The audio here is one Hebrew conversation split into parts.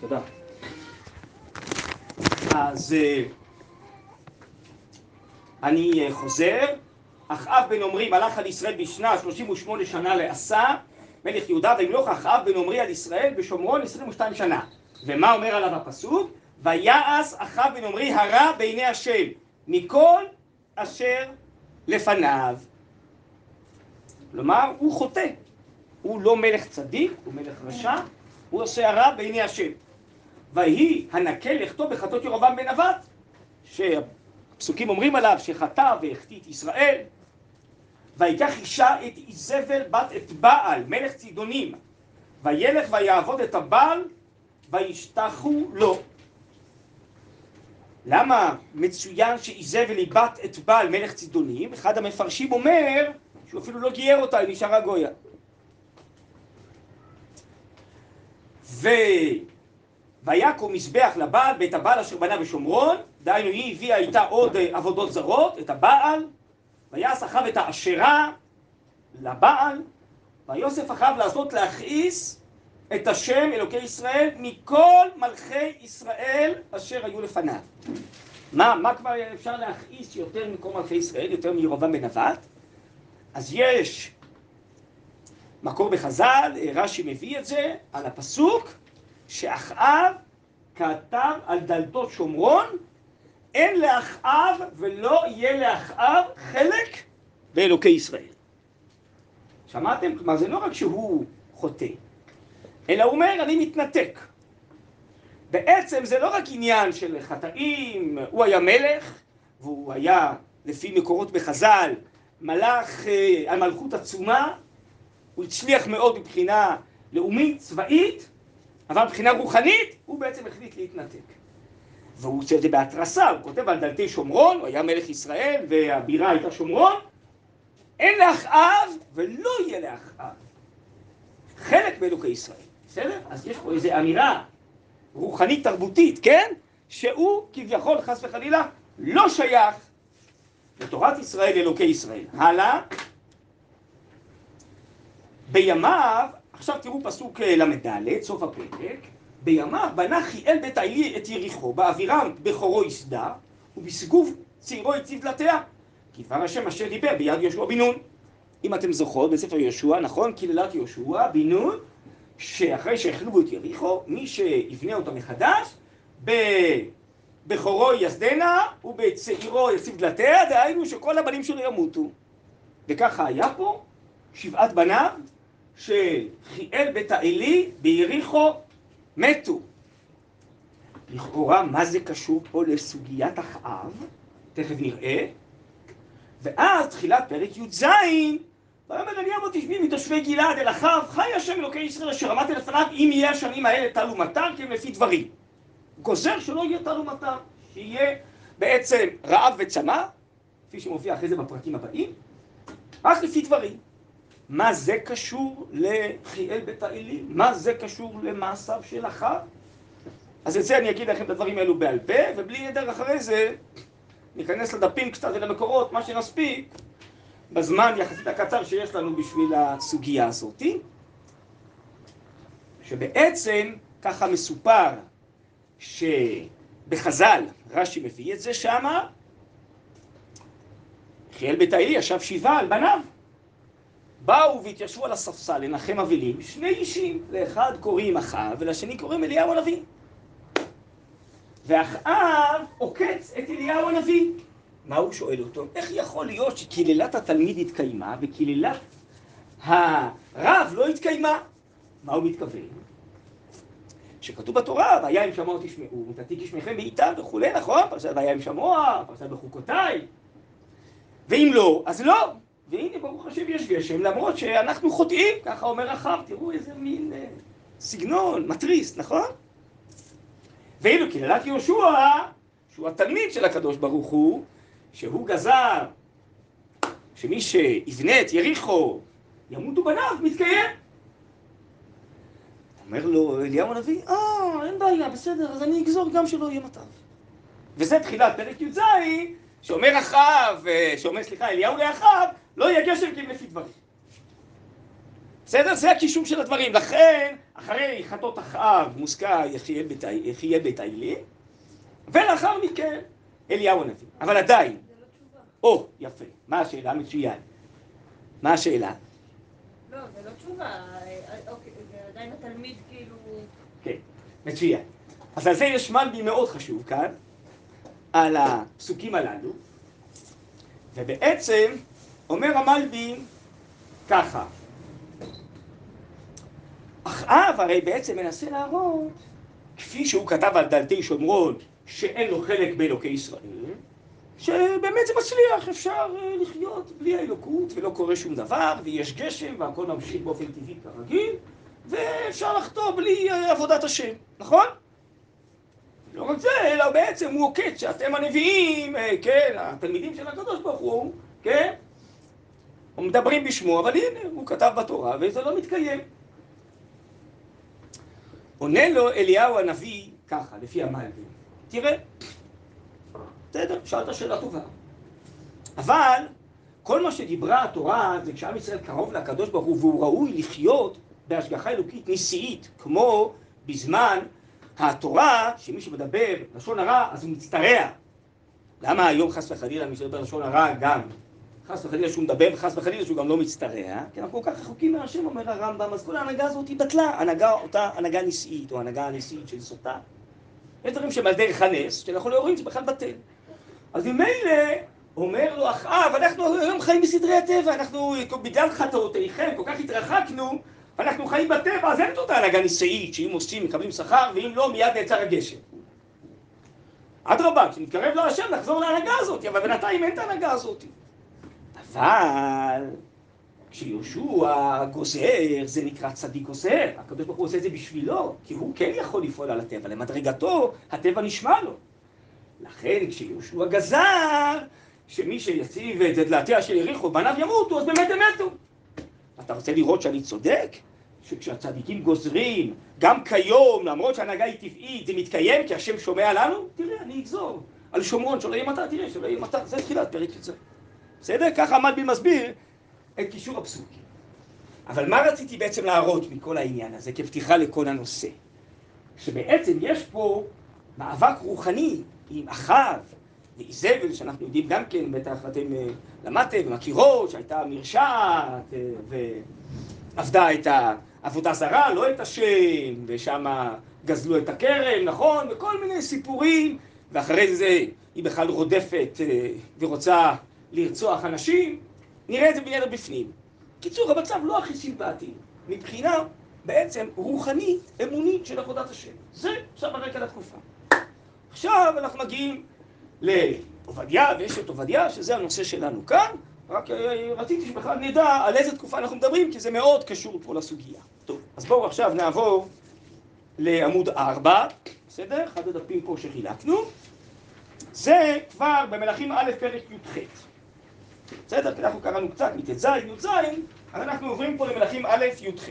תודה. אז אה, אני אה, חוזר. אחאב בן עמרי מלך על ישראל בשנה 38 שנה לעשה, מלך יהודה וימלוך אחאב בן עמרי על ישראל בשומרון 22 שנה. ומה אומר עליו הפסוק? ויעש אחאב בן עמרי הרע בעיני השם מכל אשר לפניו. כלומר, הוא חוטא. הוא לא מלך צדיק, הוא מלך רשע, הוא עושה הרע בעיני השם. ויהי הנקה לכתוב בחטאות ירבעם בן נבט, שהפסוקים אומרים עליו שחטא והחטיא את ישראל, ויקח אישה את איזבל בת את בעל, מלך צידונים, וילך ויעבוד את הבעל, וישתחו לו. למה מצוין שאיזבל היא בת את בעל מלך צידונים? אחד המפרשים אומר שהוא אפילו לא גייר אותה, היא נשארה גויה. ויקום מזבח לבעל בית הבעל אשר בנה בשומרון, דהיינו היא הביאה איתה עוד אה, עבודות זרות, את הבעל, ויעש אחאב את האשרה לבעל, ויוסף אחאב לעשות להכעיס את השם אלוקי ישראל מכל מלכי ישראל אשר היו לפניו. מה, מה כבר אפשר להכעיס יותר מכל מלכי ישראל, יותר מירובעם בן נבט? אז יש מקור בחז"ל, רש"י מביא את זה, על הפסוק שאחאב כתב על דלתות שומרון, אין לאחאב ולא יהיה לאחאב חלק באלוקי ישראל. שמעתם? כלומר זה לא רק שהוא חוטא, אלא הוא אומר אני מתנתק. בעצם זה לא רק עניין של חטאים, הוא היה מלך, והוא היה לפי מקורות בחז"ל מלך אה, על מלכות עצומה, הוא הצליח מאוד מבחינה לאומית, צבאית, אבל מבחינה רוחנית הוא בעצם החליט להתנתק. והוא עושה את זה בהתרסה, הוא כותב על דלתי שומרון, הוא היה מלך ישראל והבירה הייתה שומרון, אין לאחאב ולא יהיה לאחאב. חלק באלוקי ישראל, בסדר? אז יש פה איזו אמירה רוחנית תרבותית, כן? שהוא כביכול חס וחלילה לא שייך לתורת ישראל אלוקי ישראל. הלאה. בימיו, עכשיו תראו פסוק אה, ל"ד, סוף הפרק, בימיו בנה חיאל בית העלי את יריחו, באווירם בכורו יסדה, ובסגוב צעירו הציב דלתיה. כי דבר השם אשר דיבר ביד יהושע בן נון. אם אתם זוכרות, בספר יהושע, נכון? קללת יהושע בן נון, שאחרי שהחלובו את יריחו, מי שיבנה אותה מחדש, בבכורו יסדנה ובצעירו יציב דלתיה, דהיינו שכל הבנים שלו ימותו. וככה היה פה, שבעת בניו של חיאל בית העלי ביריחו מתו. לכאורה, מה זה קשור פה לסוגיית אחאב? תכף נראה. ואז תחילת פרק י"ז, ויאמר אליהו תשבי מתושבי גלעד אל אחאב, חי השם אלוקי ישראל אשר אמרתי לפניו, אם יהיה השנים האלה טל ומטר, כי הם לפי דברים. גוזר שלא יהיה טל ומטר, שיהיה בעצם רעב וצמא, כפי שמופיע אחרי זה בפרקים הבאים, רק לפי דברים. מה זה קשור לחיאל בית האלים? מה זה קשור למעשיו של אחאב? אז את זה אני אגיד לכם את הדברים האלו בעל פה, ובלי נדר אחרי זה ניכנס לדפים קצת ולמקורות, מה שנספיק, בזמן יחסית הקצר שיש לנו בשביל הסוגיה הזאתי. שבעצם ככה מסופר שבחז"ל, רש"י מביא את זה שמה, חיאל בית האלי ישב שבעה על בניו. באו והתיישבו על הספסל לנחם אבלים, שני אישים, לאחד קוראים אחאב ולשני קוראים אליהו הנביא. ואחאב עוקץ את אליהו הנביא. מה הוא שואל אותו? איך יכול להיות שקללת התלמיד התקיימה וקללת הרב לא התקיימה? מה הוא מתכוון? שכתוב בתורה, והיה אם שמוע תשמעו, ותתיק ישמעכם בעיטה וכולי, נכון? פרשת והיה אם שמוע, פרשת בחוקותיי. ואם לא, אז לא. והנה ברוך השם יש גשם, למרות שאנחנו חוטאים, ככה אומר אחאב, תראו איזה מין אה, סגנון, מתריס, נכון? ואילו קללת יהושע, שהוא התלמיד של הקדוש ברוך הוא, שהוא גזר שמי שיבנה את יריחו ימותו בניו, מתקיים. אומר לו אליהו הנביא, אה, אין בעיה, בסדר, אז אני אגזור גם שלא יהיה מטר. וזה תחילת פרק י"ז, שאומר אחאב, שאומר, סליחה, אליהו לאחאב, לא יהיה גשם כי הם לפי דברים. בסדר? זה הקישור של הדברים. לכן, אחרי חטות אחאב מוזכר יחיה בית האלים, ולאחר מכן אליהו הנביא. אבל עדיין, או, יפה. מה השאלה? מצוין. מה השאלה? לא, זה לא תשובה. אוקיי, זה עדיין התלמיד כאילו... כן, מצוין. אז על זה יש מלבי מאוד חשוב כאן, על הפסוקים הללו, ובעצם אומר המלבי ככה, אחאב הרי בעצם מנסה להראות, כפי שהוא כתב על דלתי שומרון, שאין לו חלק באלוקי ישראל, שבאמת זה מצליח, אפשר אה, לחיות בלי האלוקות ולא קורה שום דבר, ויש גשם והכל ממשיך באופן טבעי כרגיל, ואפשר לחטוא בלי אה, עבודת השם, נכון? לא רק זה, אלא בעצם הוא עוקץ שאתם הנביאים, אה, כן, התלמידים של הקדוש ברוך הוא, כן? מדברים בשמו, אבל הנה, הוא כתב בתורה וזה לא מתקיים. עונה לו אליהו הנביא ככה, לפי המלבים, תראה, בסדר, שאלת שאלה טובה. אבל כל מה שדיברה התורה זה כשעם ישראל קרוב לקדוש ברוך הוא והוא ראוי לחיות בהשגחה אלוקית נשיאית, כמו בזמן התורה, שמי שמדבר לשון הרע אז הוא מצטרע. למה היום חס וחלילה מי שמדבר לשון הרע גם חס וחלילה שהוא מדבר וחס וחלילה שהוא גם לא מצטרע, כי אנחנו כל כך רחוקים מהשם, אומר הרמב"ם, אז כל ההנהגה הזאת היא בטלה, הנהגה, אותה הנהגה נשיאית, או הנהגה הנשיאית של סוטה. יש דברים שהם על דרך הנס, שאנחנו לא רואים זה בכלל בטל. אז ממילא אומר לו אחאב, אנחנו היום חיים בסדרי הטבע, אנחנו בגלל חטאותיכם כל כך התרחקנו, אנחנו חיים בטבע, אז אין את אותה הנהגה נישאית, שאם עושים מקבלים שכר, ואם לא מיד נעצר הגשם. אדרבה, כשנתקרב להשם נחזור להנהגה הזאת, אבל בינתיים אין את ההנהגה הזאת. אבל כשיהושע גוזר, זה נקרא צדיק גוזר. הקדוש ברוך הוא עושה את זה בשבילו, כי הוא כן יכול לפעול על הטבע. למדרגתו, הטבע נשמע לו. לכן כשיהושע גזר, שמי שיציב את דלתיה של יריחו, בניו ימותו, אז באמת הם מתו. אתה רוצה לראות שאני צודק? שכשהצדיקים גוזרים, גם כיום, למרות שההנהגה היא טבעית, זה מתקיים כי השם שומע לנו? תראה, אני אגזור. על שומרון, שלא יהיה מטר, תראה, שלא יהיה מטר. זה תחילת פרק יצא. בסדר? ככה המלבי מסביר את קישור הפסוקים. אבל מה רציתי בעצם להראות מכל העניין הזה כפתיחה לכל הנושא? שבעצם יש פה מאבק רוחני עם אחאב ואיזבל, שאנחנו יודעים גם כן, בטח אתם אה, למדתם ומכירות, שהייתה מרשעת אה, ועבדה את העבודה זרה, לא את השם, ושם גזלו את הכרם, נכון? וכל מיני סיפורים, ואחרי זה היא בכלל רודפת אה, ורוצה לרצוח אנשים, נראה את זה בידע בפנים. קיצור, המצב לא הכי סימפטי, מבחינה בעצם רוחנית, אמונית של עבודת השם. זה עכשיו הרקע לתקופה. עכשיו אנחנו מגיעים לעובדיה, ויש את עובדיה, שזה הנושא שלנו כאן, רק אה, רציתי שבכלל נדע על איזה תקופה אנחנו מדברים, כי זה מאוד קשור פה לסוגיה. טוב, אז בואו עכשיו נעבור לעמוד 4, בסדר? אחד הדפים פה שחילקנו. זה כבר במלכים א' פרק י"ח. בסדר? כי אנחנו קראנו קצת מט"ז, י"ז, אז אנחנו עוברים פה למלכים א', י"ח.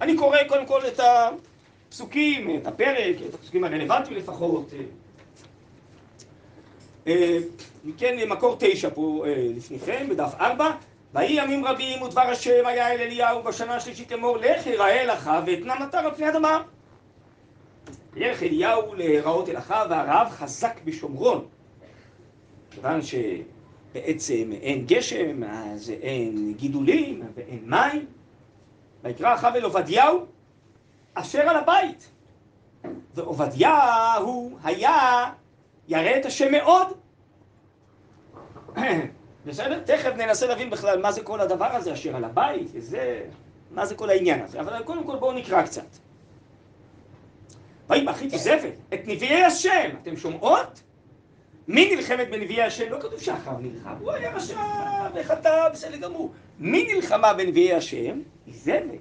אני קורא קודם כל את הפסוקים, את הפרק, את הפסוקים הרלוונטיים לפחות. מכן מקור תשע פה לפניכם, בדף ארבע. ויהי ימים רבים ודבר השם היה אל אליהו בשנה השלישית לאמור לך יראה לך ואתנה מטר על פני אדמה. ילך אליהו להיראות אל אחיו והרעב חזק בשומרון. כיוון ש... בעצם אין גשם, אז אין גידולים ואין מים. ויקרא אחאב אל עובדיהו אשר על הבית. ועובדיהו היה ירא את השם מאוד. בסדר? תכף ננסה להבין בכלל מה זה כל הדבר הזה אשר על הבית, וזה... מה זה כל העניין הזה. אבל קודם כל בואו נקרא קצת. ויהי באחרית יוזפת את נביאי השם, אתם שומעות? מי נלחמת בנביאי השם? לא כתוב שאחר נלחם, הוא היה רשע וחטא, בסדר גמור. מי נלחמה בנביאי השם? איזבל.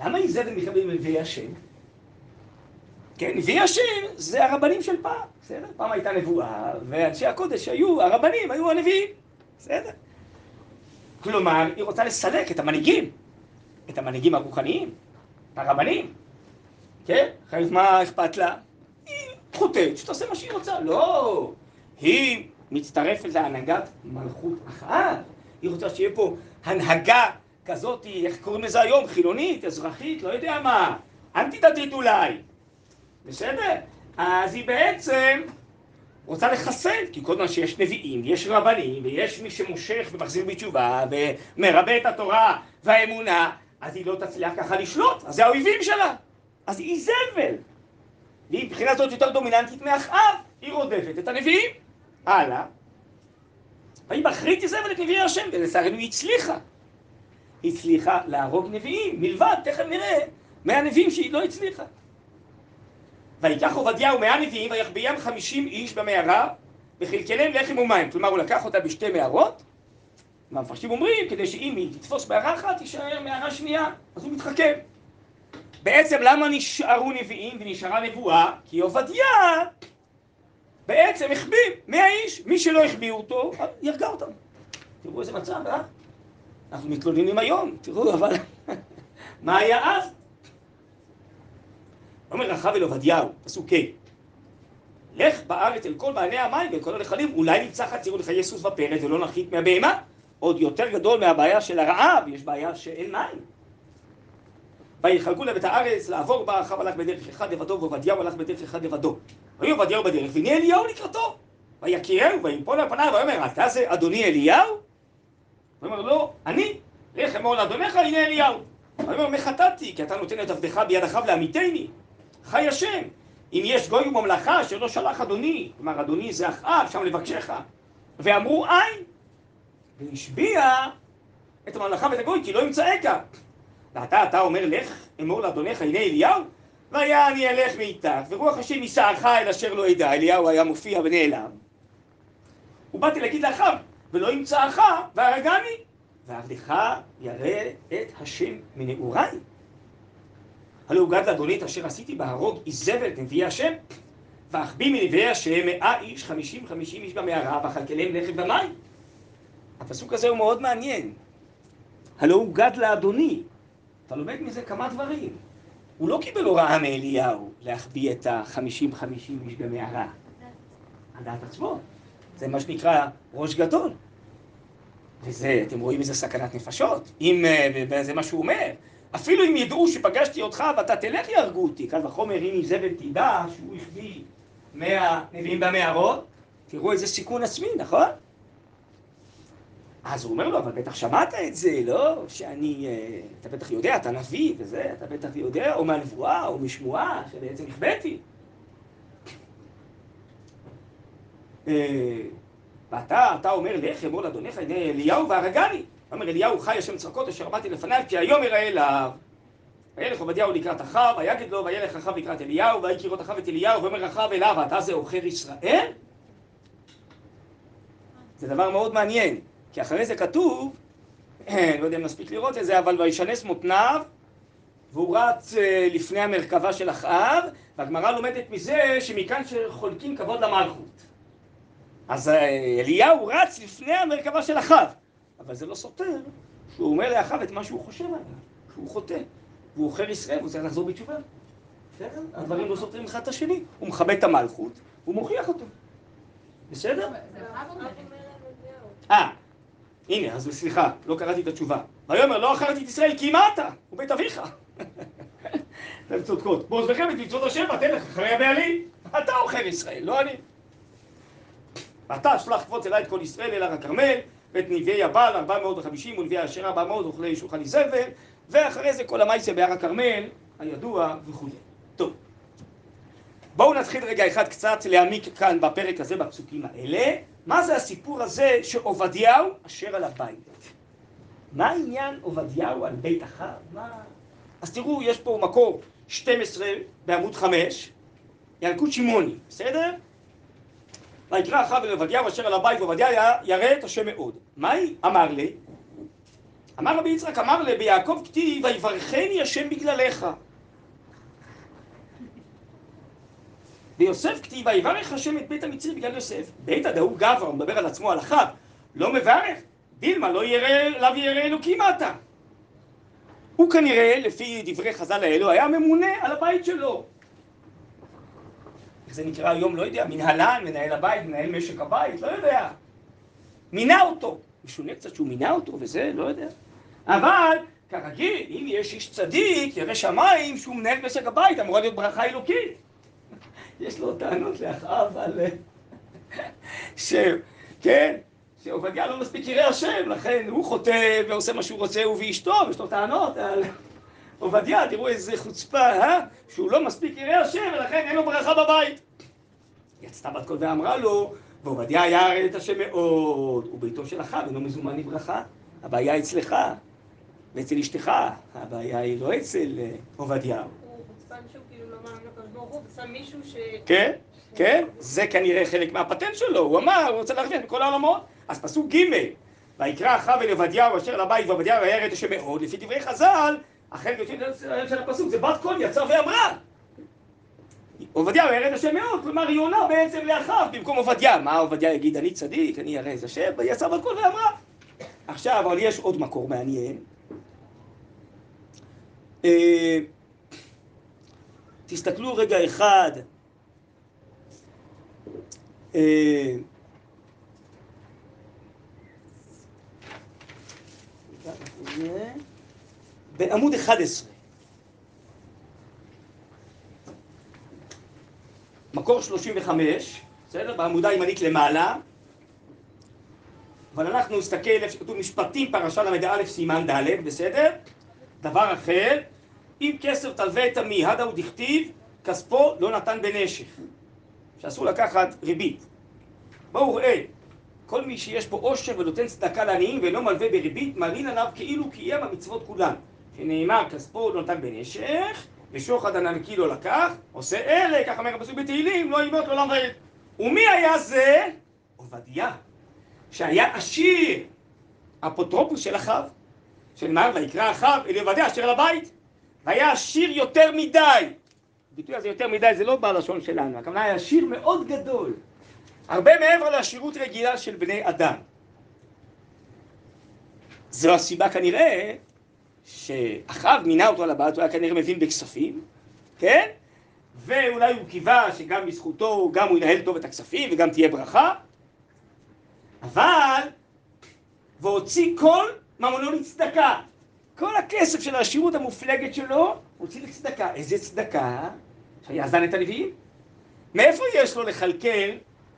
למה איזבל נלחמת בנביאי השם? כן, נביאי השם זה הרבנים של פעם, בסדר? פעם הייתה נבואה, ואנשי הקודש היו, הרבנים היו הנביאים, בסדר? כלומר, היא רוצה לסלק את המנהיגים, את המנהיגים הרוחניים, הרבנים, כן? אחרת מה אכפת לה? חוטאת, שתעשה מה שהיא רוצה. לא, היא מצטרפת להנהגת מלכות אחת. היא רוצה שיהיה פה הנהגה כזאת, איך קוראים לזה היום? חילונית, אזרחית, לא יודע מה, אנטי דתית אולי, בסדר? אז היא בעצם רוצה לחסל, כי כל זמן שיש נביאים, יש רבנים, ויש מי שמושך ומחזיר בתשובה, ומרבה את התורה והאמונה, אז היא לא תצליח ככה לשלוט, אז זה האויבים שלה. אז היא איזבל. והיא מבחינה זאת יותר דומיננטית מאחאב, היא רודפת את הנביאים. הלאה. והיא באחרית איזבל את נביאי השם, ולצערנו היא הצליחה. היא הצליחה להרוג נביאים, מלבד, תכף נראה, מהנביאים שהיא לא הצליחה. ויקח עובדיהו מאה נביאים ויחביאם חמישים איש במערה וחלקלם לחם ומים. כלומר, הוא לקח אותה בשתי מערות, והמפרשים אומרים, כדי שאם היא תתפוס מערה אחת, תישאר מערה שנייה, אז הוא מתחכם. בעצם למה נשארו נביאים ונשארה נבואה? כי עובדיה בעצם החביא מאה איש, מי שלא החביאו אותו, היא הרגה אותם. תראו איזה מצב, אה? אנחנו מתלוננים היום, תראו, אבל מה היה אז? אומר רחב אל עובדיהו, פסוק ה' לך בארץ אל כל בעלי המים ואל כל הנחלים, אולי נמצא חצירו לחיי סוס ופרד ולא נחית מהבהמה. עוד יותר גדול מהבעיה של הרעב, יש בעיה שאין מים. ויחלקו להם את הארץ, לעבור בה, רחב הלך בדרך אחד לבדו, ועובדיהו הלך בדרך אחד לבדו. ויהי עובדיהו בדרך, והנה אליהו לקראתו. ויקירהו, ויפול על פניו, ויאמר, אתה זה אדוני אליהו? ויאמר, לא, אני, לך אמור לאדונך, הנה אליהו. ויאמר, מחטאתי, כי אתה נותן את עבדך ביד אחיו לעמיתני. חי השם, אם יש גוי וממלכה שלא שלח אדוני, כלומר אדוני זה אחאב, שם לבקשך, ואמרו אין, והשביע את הממלכה ואת הגוי, כי לא ימצאך. ואתה, אתה אומר, לך אמור לאדונך, הנה אליהו, והיה אני אלך מאיתך, ורוח השם יישאך אל אשר לא ידע, אליהו היה מופיע ונעלם. ובאתי להגיד לאחאב, ולא ימצאך, והרגני, ועבדך ירא את השם מנעוריי. הלא הוגד לאדוני את אשר עשיתי בהרוג איזבל את השם, ואחביא מנביאי השם מאה איש, חמישים חמישים איש במערה, ואכלכלם לחם במים. הפסוק הזה הוא מאוד מעניין. הלא הוגד לאדוני. אתה לומד מזה כמה דברים. הוא לא קיבל הוראה מאליהו להחביא את החמישים חמישים איש במערה. על דעת עצמו. זה מה שנקרא ראש גדול. וזה, אתם רואים איזה סכנת נפשות. אם, זה מה שהוא אומר. אפילו אם ידעו שפגשתי אותך ואתה תלך יהרגו אותי, קל וחומר אם איזבל תדע שהוא החביא מאה נביאים במערות, תראו איזה סיכון עצמי, נכון? אז הוא אומר לו, אבל בטח שמעת את זה, לא? שאני, אתה בטח יודע, אתה נביא וזה, אתה בטח יודע, או מהנבואה, או משמועה, שבעצם החבאתי. ואתה, אתה אומר, לך אמור לאדונך, הנה אליהו והרגני. אומר אליהו חי השם צחקות אשר באתי לפניו כי היום יראה אליו. וילך עובדיהו לקראת אחיו, ויגד לו, וילך אחיו לקראת אליהו, ויהי כראות אחיו את אליהו, ואומר אחיו אליו, אתה זה עוכר ישראל? זה דבר מאוד מעניין, כי אחרי זה כתוב, לא יודע אם נספיק לראות את זה, אבל וישנס מותניו, והוא רץ לפני המרכבה של אחאב, והגמרא לומדת מזה שמכאן שחולקים כבוד למלכות. אז אליהו רץ לפני המרכבה של אחאב. אבל זה לא סותר שהוא אומר לאחיו את מה שהוא חושב עליו, שהוא חוטא, והוא עוכר ישראל, הוא צריך לחזור בתשובה. בסדר? הדברים לא סותרים אחד את השני. הוא מכבד את המלכות, הוא מוכיח אותו. בסדר? אה, הנה, אז סליחה, לא קראתי את התשובה. ויאמר, לא אכלתי את ישראל כי מה? הוא בית אביך. אתם צודקות. בעוזבכם את מצוות השם ואתן לך אחרי הבעלים. אתה עוכר ישראל, לא אני. ואתה שלח קפוץ אליי את כל ישראל אל הר הכרמל, ואת נביאי הבעל 450 ונביאי אשר 400 אוכלי שולחן איזבל ואחרי זה כל המייסה בהר הכרמל הידוע וכו'. בואו נתחיל רגע אחד קצת להעמיק כאן בפרק הזה בפסוקים האלה מה זה הסיפור הזה שעובדיהו אשר על הבית? מה העניין עובדיהו על בית אחר? מה... אז תראו, יש פה מקור 12 בעמוד 5 ינקות שמעוני, בסדר? ויקרא אחאב אל עובדיהו אשר על הבית ועובדיה ירא את השם מאוד. מהי? אמר לי, אמר רבי יצחק, אמר לי, ביעקב כתיב, ויברכני השם בגללך. ביוסף כתיב, ויברך השם את בית המצרי בגלל יוסף. בית הדהוא גברא, הוא מדבר על עצמו, על אחאב, לא מברך, דילמה, לא ירא, לאו ירא אלוקים אתה. הוא כנראה, לפי דברי חז"ל האלו, היה ממונה על הבית שלו. זה נקרא היום, לא יודע, מנהלן, מנהל הבית, מנהל משק הבית, לא יודע. מינה אותו. משונה קצת שהוא מינה אותו וזה, לא יודע. אבל כרגיל, אם יש איש צדיק, ירא שמיים, שהוא מנהל משק הבית, אמורה להיות ברכה אלוקית. יש לו טענות לאחאב על... ש... כן? שעובדיה לא מספיק ירא השם, לכן הוא חוטא ועושה מה שהוא רוצה, הוא ואשתו, ויש לו טענות על עובדיה, תראו איזה חוצפה, אה? שהוא לא מספיק ירא השם, ולכן אין לו ברכה בבית. יצתה בת קול ואמרה לו, ועובדיה היה הרי את השם מאוד, וביתו של אחאב אינו מזומן לברכה. הבעיה אצלך, ואצל אשתך, הבעיה היא לא אצל אה, עובדיה. הוא שהוא כאילו לא מישהו ש... כן, כן, זה כנראה חלק מהפטנט שלו, הוא אמר, הוא רוצה להרוויח בכל העולמות. אז פסוק ג' ויקרא אחאב אל עובדיהו אשר לבית ועובדיהו היה ירד השם מאוד, לפי דברי חז"ל, החלק של הפסוק זה בת קול יצא ואמרה. עובדיהו ירד השם מאוד, כלומר היא עונה בעצם לאחאב במקום עובדיה. מה עובדיה יגיד, אני צדיק, אני הרי זה השם, יצא בת קול ואמרה. עכשיו, אבל יש עוד מקור מעניין. אה, תסתכלו רגע אחד. אה, בעמוד 11. מקור 35, בסדר? בעמודה הימנית למעלה. אבל אנחנו נסתכל איפה שכתוב משפטים פרשה ל"א סימן ד', בסדר? דבר אחר, אם כסף תלווה את עמי, הדה הוא דכתיב, כספו לא נתן בנשך. שאסור לקחת ריבית. בואו ראה, כל מי שיש פה עושר ונותן צדקה לעניים ולא מלווה בריבית, מלין עליו כאילו קיים המצוות כולן. שנאמר, כספו לא נתן בנשך, ושוחד הנקי לא לקח, עושה אלה, כך אומר הפסוק בתהילים, לא ימות לעולם ועד. ומי היה זה? עובדיה, שהיה עשיר, אפוטרופוס של אחאב, שנאמר, ויקרא אחאב אל עובדיה אשר לבית, והיה עשיר יותר מדי. הביטוי הזה יותר מדי זה לא בלשון שלנו, הכוונה היה עשיר מאוד גדול. הרבה מעבר לעשירות רגילה של בני אדם. זו הסיבה כנראה שאחאב מינה אותו על הבית, הוא היה כנראה מבין בכספים, כן? ואולי הוא קיווה שגם בזכותו, גם הוא ינהל טוב את הכספים וגם תהיה ברכה, אבל, והוציא כל ממונו לצדקה. כל הכסף של העשירות המופלגת שלו, הוציא לצדקה. איזה צדקה? שיאזן את הנביאים. מאיפה יש לו לכלכל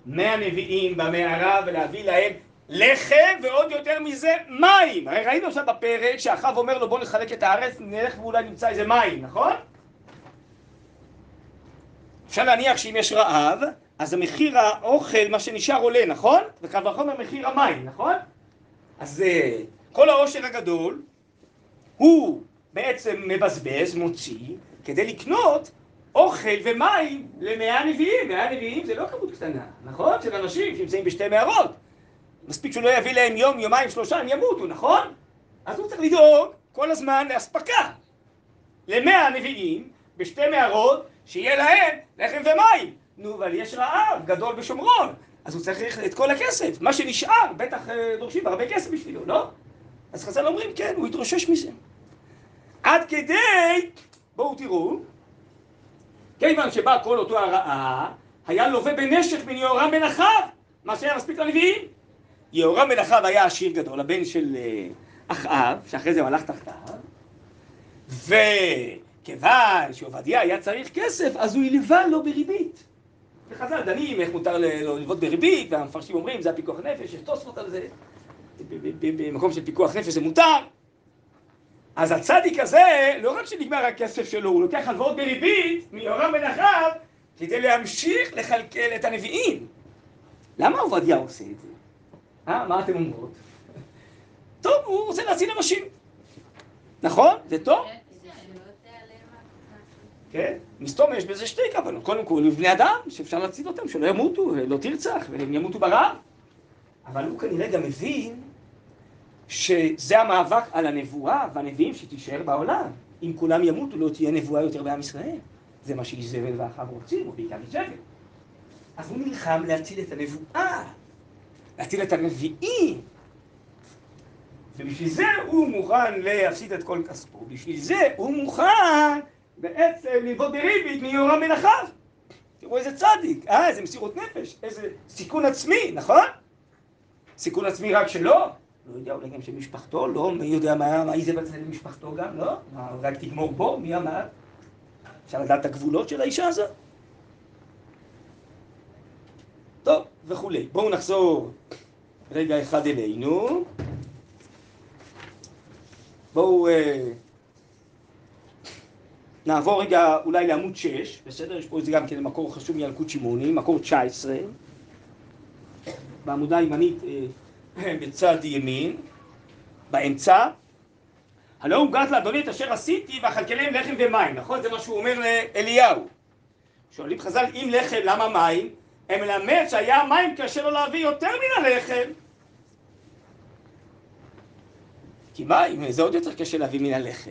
מהנביאים במערה ולהביא להם לחם ועוד יותר מזה מים. הרי ראינו עכשיו בפרק שאחאב אומר לו בוא נחלק את הארץ, נלך ואולי נמצא איזה מים, נכון? אפשר להניח שאם יש רעב, אז המחיר האוכל, מה שנשאר עולה, נכון? וקל וחומר מחיר המים, נכון? אז אה, כל העושר הגדול הוא בעצם מבזבז, מוציא, כדי לקנות אוכל ומים למאה נביאים. מאה נביאים זה לא כמות קטנה, נכון? של אנשים שנמצאים בשתי מערות. מספיק שהוא לא יביא להם יום, יומיים, שלושה, הם ימותו, נכון? אז הוא צריך לדאוג כל הזמן לאספקה למאה נביאים בשתי מערות, שיהיה להם לחם ומים. נו, אבל יש רעב גדול בשומרון, אז הוא צריך את כל הכסף. מה שנשאר, בטח אה, דורשים הרבה כסף בשבילו, לא? אז חז"ל אומרים, כן, הוא התרושש מזה. עד כדי, בואו תראו, כיוון שבא כל אותו הרעה, היה לווה בנשך בין יהורם בן אחאב, מה שהיה מספיק לנביאים. יהורם בן אחאב היה עשיר גדול, הבן של אה, אחאב, שאחרי זה הוא הלך תחתיו, וכיוון שעובדיה היה צריך כסף, אז הוא הלווה לו בריבית. וחז"ל דנים איך מותר ללוות בריבית, והמפרשים אומרים זה הפיקוח נפש, יש תוספות על זה, במקום של פיקוח נפש זה מותר. אז הצדיק הזה, לא רק שנגמר הכסף שלו, הוא לוקח הלוואות בריבית מיורם בן אחאב כדי להמשיך לכלכל את הנביאים. למה עובדיה עושה את זה? אה, מה אתם אומרות? טוב, הוא רוצה להציל אנשים. נכון? זה טוב? כן? מסתום יש בזה שתי כוונות. קודם כל, הם בני אדם, שאפשר להציל אותם, שלא ימותו, לא תרצח, והם ימותו ברעב. אבל הוא כנראה גם מבין שזה המאבק על הנבואה והנביאים שתישאר בעולם. אם כולם ימותו, לא תהיה נבואה יותר בעם ישראל. זה מה שאיזבל ואחאב רוצים, או בעיקר איזבל. אז הוא נלחם להציל את הנבואה, להציל את הנביאים. ובשביל זה הוא מוכן להפסיד את כל כספו. בשביל זה הוא מוכן בעצם ללוות בריבית מיורם בן אחאב. תראו איזה צדיק, אה, איזה מסירות נפש, איזה סיכון עצמי, נכון? סיכון עצמי רק שלו, לא יודע, אולי גם של משפחתו, לא, מי יודע מה, מה איזה בצד למשפחתו גם, לא? מה, רק תגמור בו, מי אמר? אפשר לדעת את הגבולות של האישה הזאת? טוב, וכולי. בואו נחזור רגע אחד אלינו. בואו אה, נעבור רגע אולי לעמוד 6, בסדר? יש פה איזה גם כן מקור חשוב מילקוט שמעוני, מקור 19, בעמודה הימנית אה, בצד ימין, באמצע. הלא הוא גת לאדוני את אשר עשיתי ואכלכלם לחם ומים, נכון? זה מה שהוא אומר לאליהו. שואלים חז"ל, אם לחם, למה מים? הם מלמד שהיה מים קשה לו להביא יותר מן הלחם. כי מים, זה עוד יותר קשה להביא מן הלחם.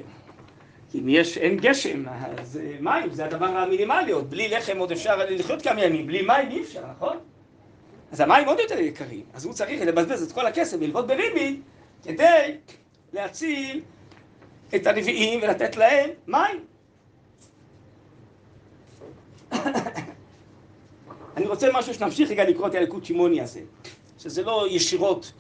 כי אם יש, אין גשם, אז אה, מים זה הדבר המינימלי, עוד בלי לחם עוד אפשר לחיות כמה ימים, בלי מים אי אפשר, נכון? אז המים עוד יותר יקרים, אז הוא צריך לבזבז את כל הכסף וללוות בריבית כדי להציל את הנביאים ולתת להם מים. אני רוצה משהו שנמשיך רגע לקרוא את הילקוט שמעוני הזה, שזה לא ישירות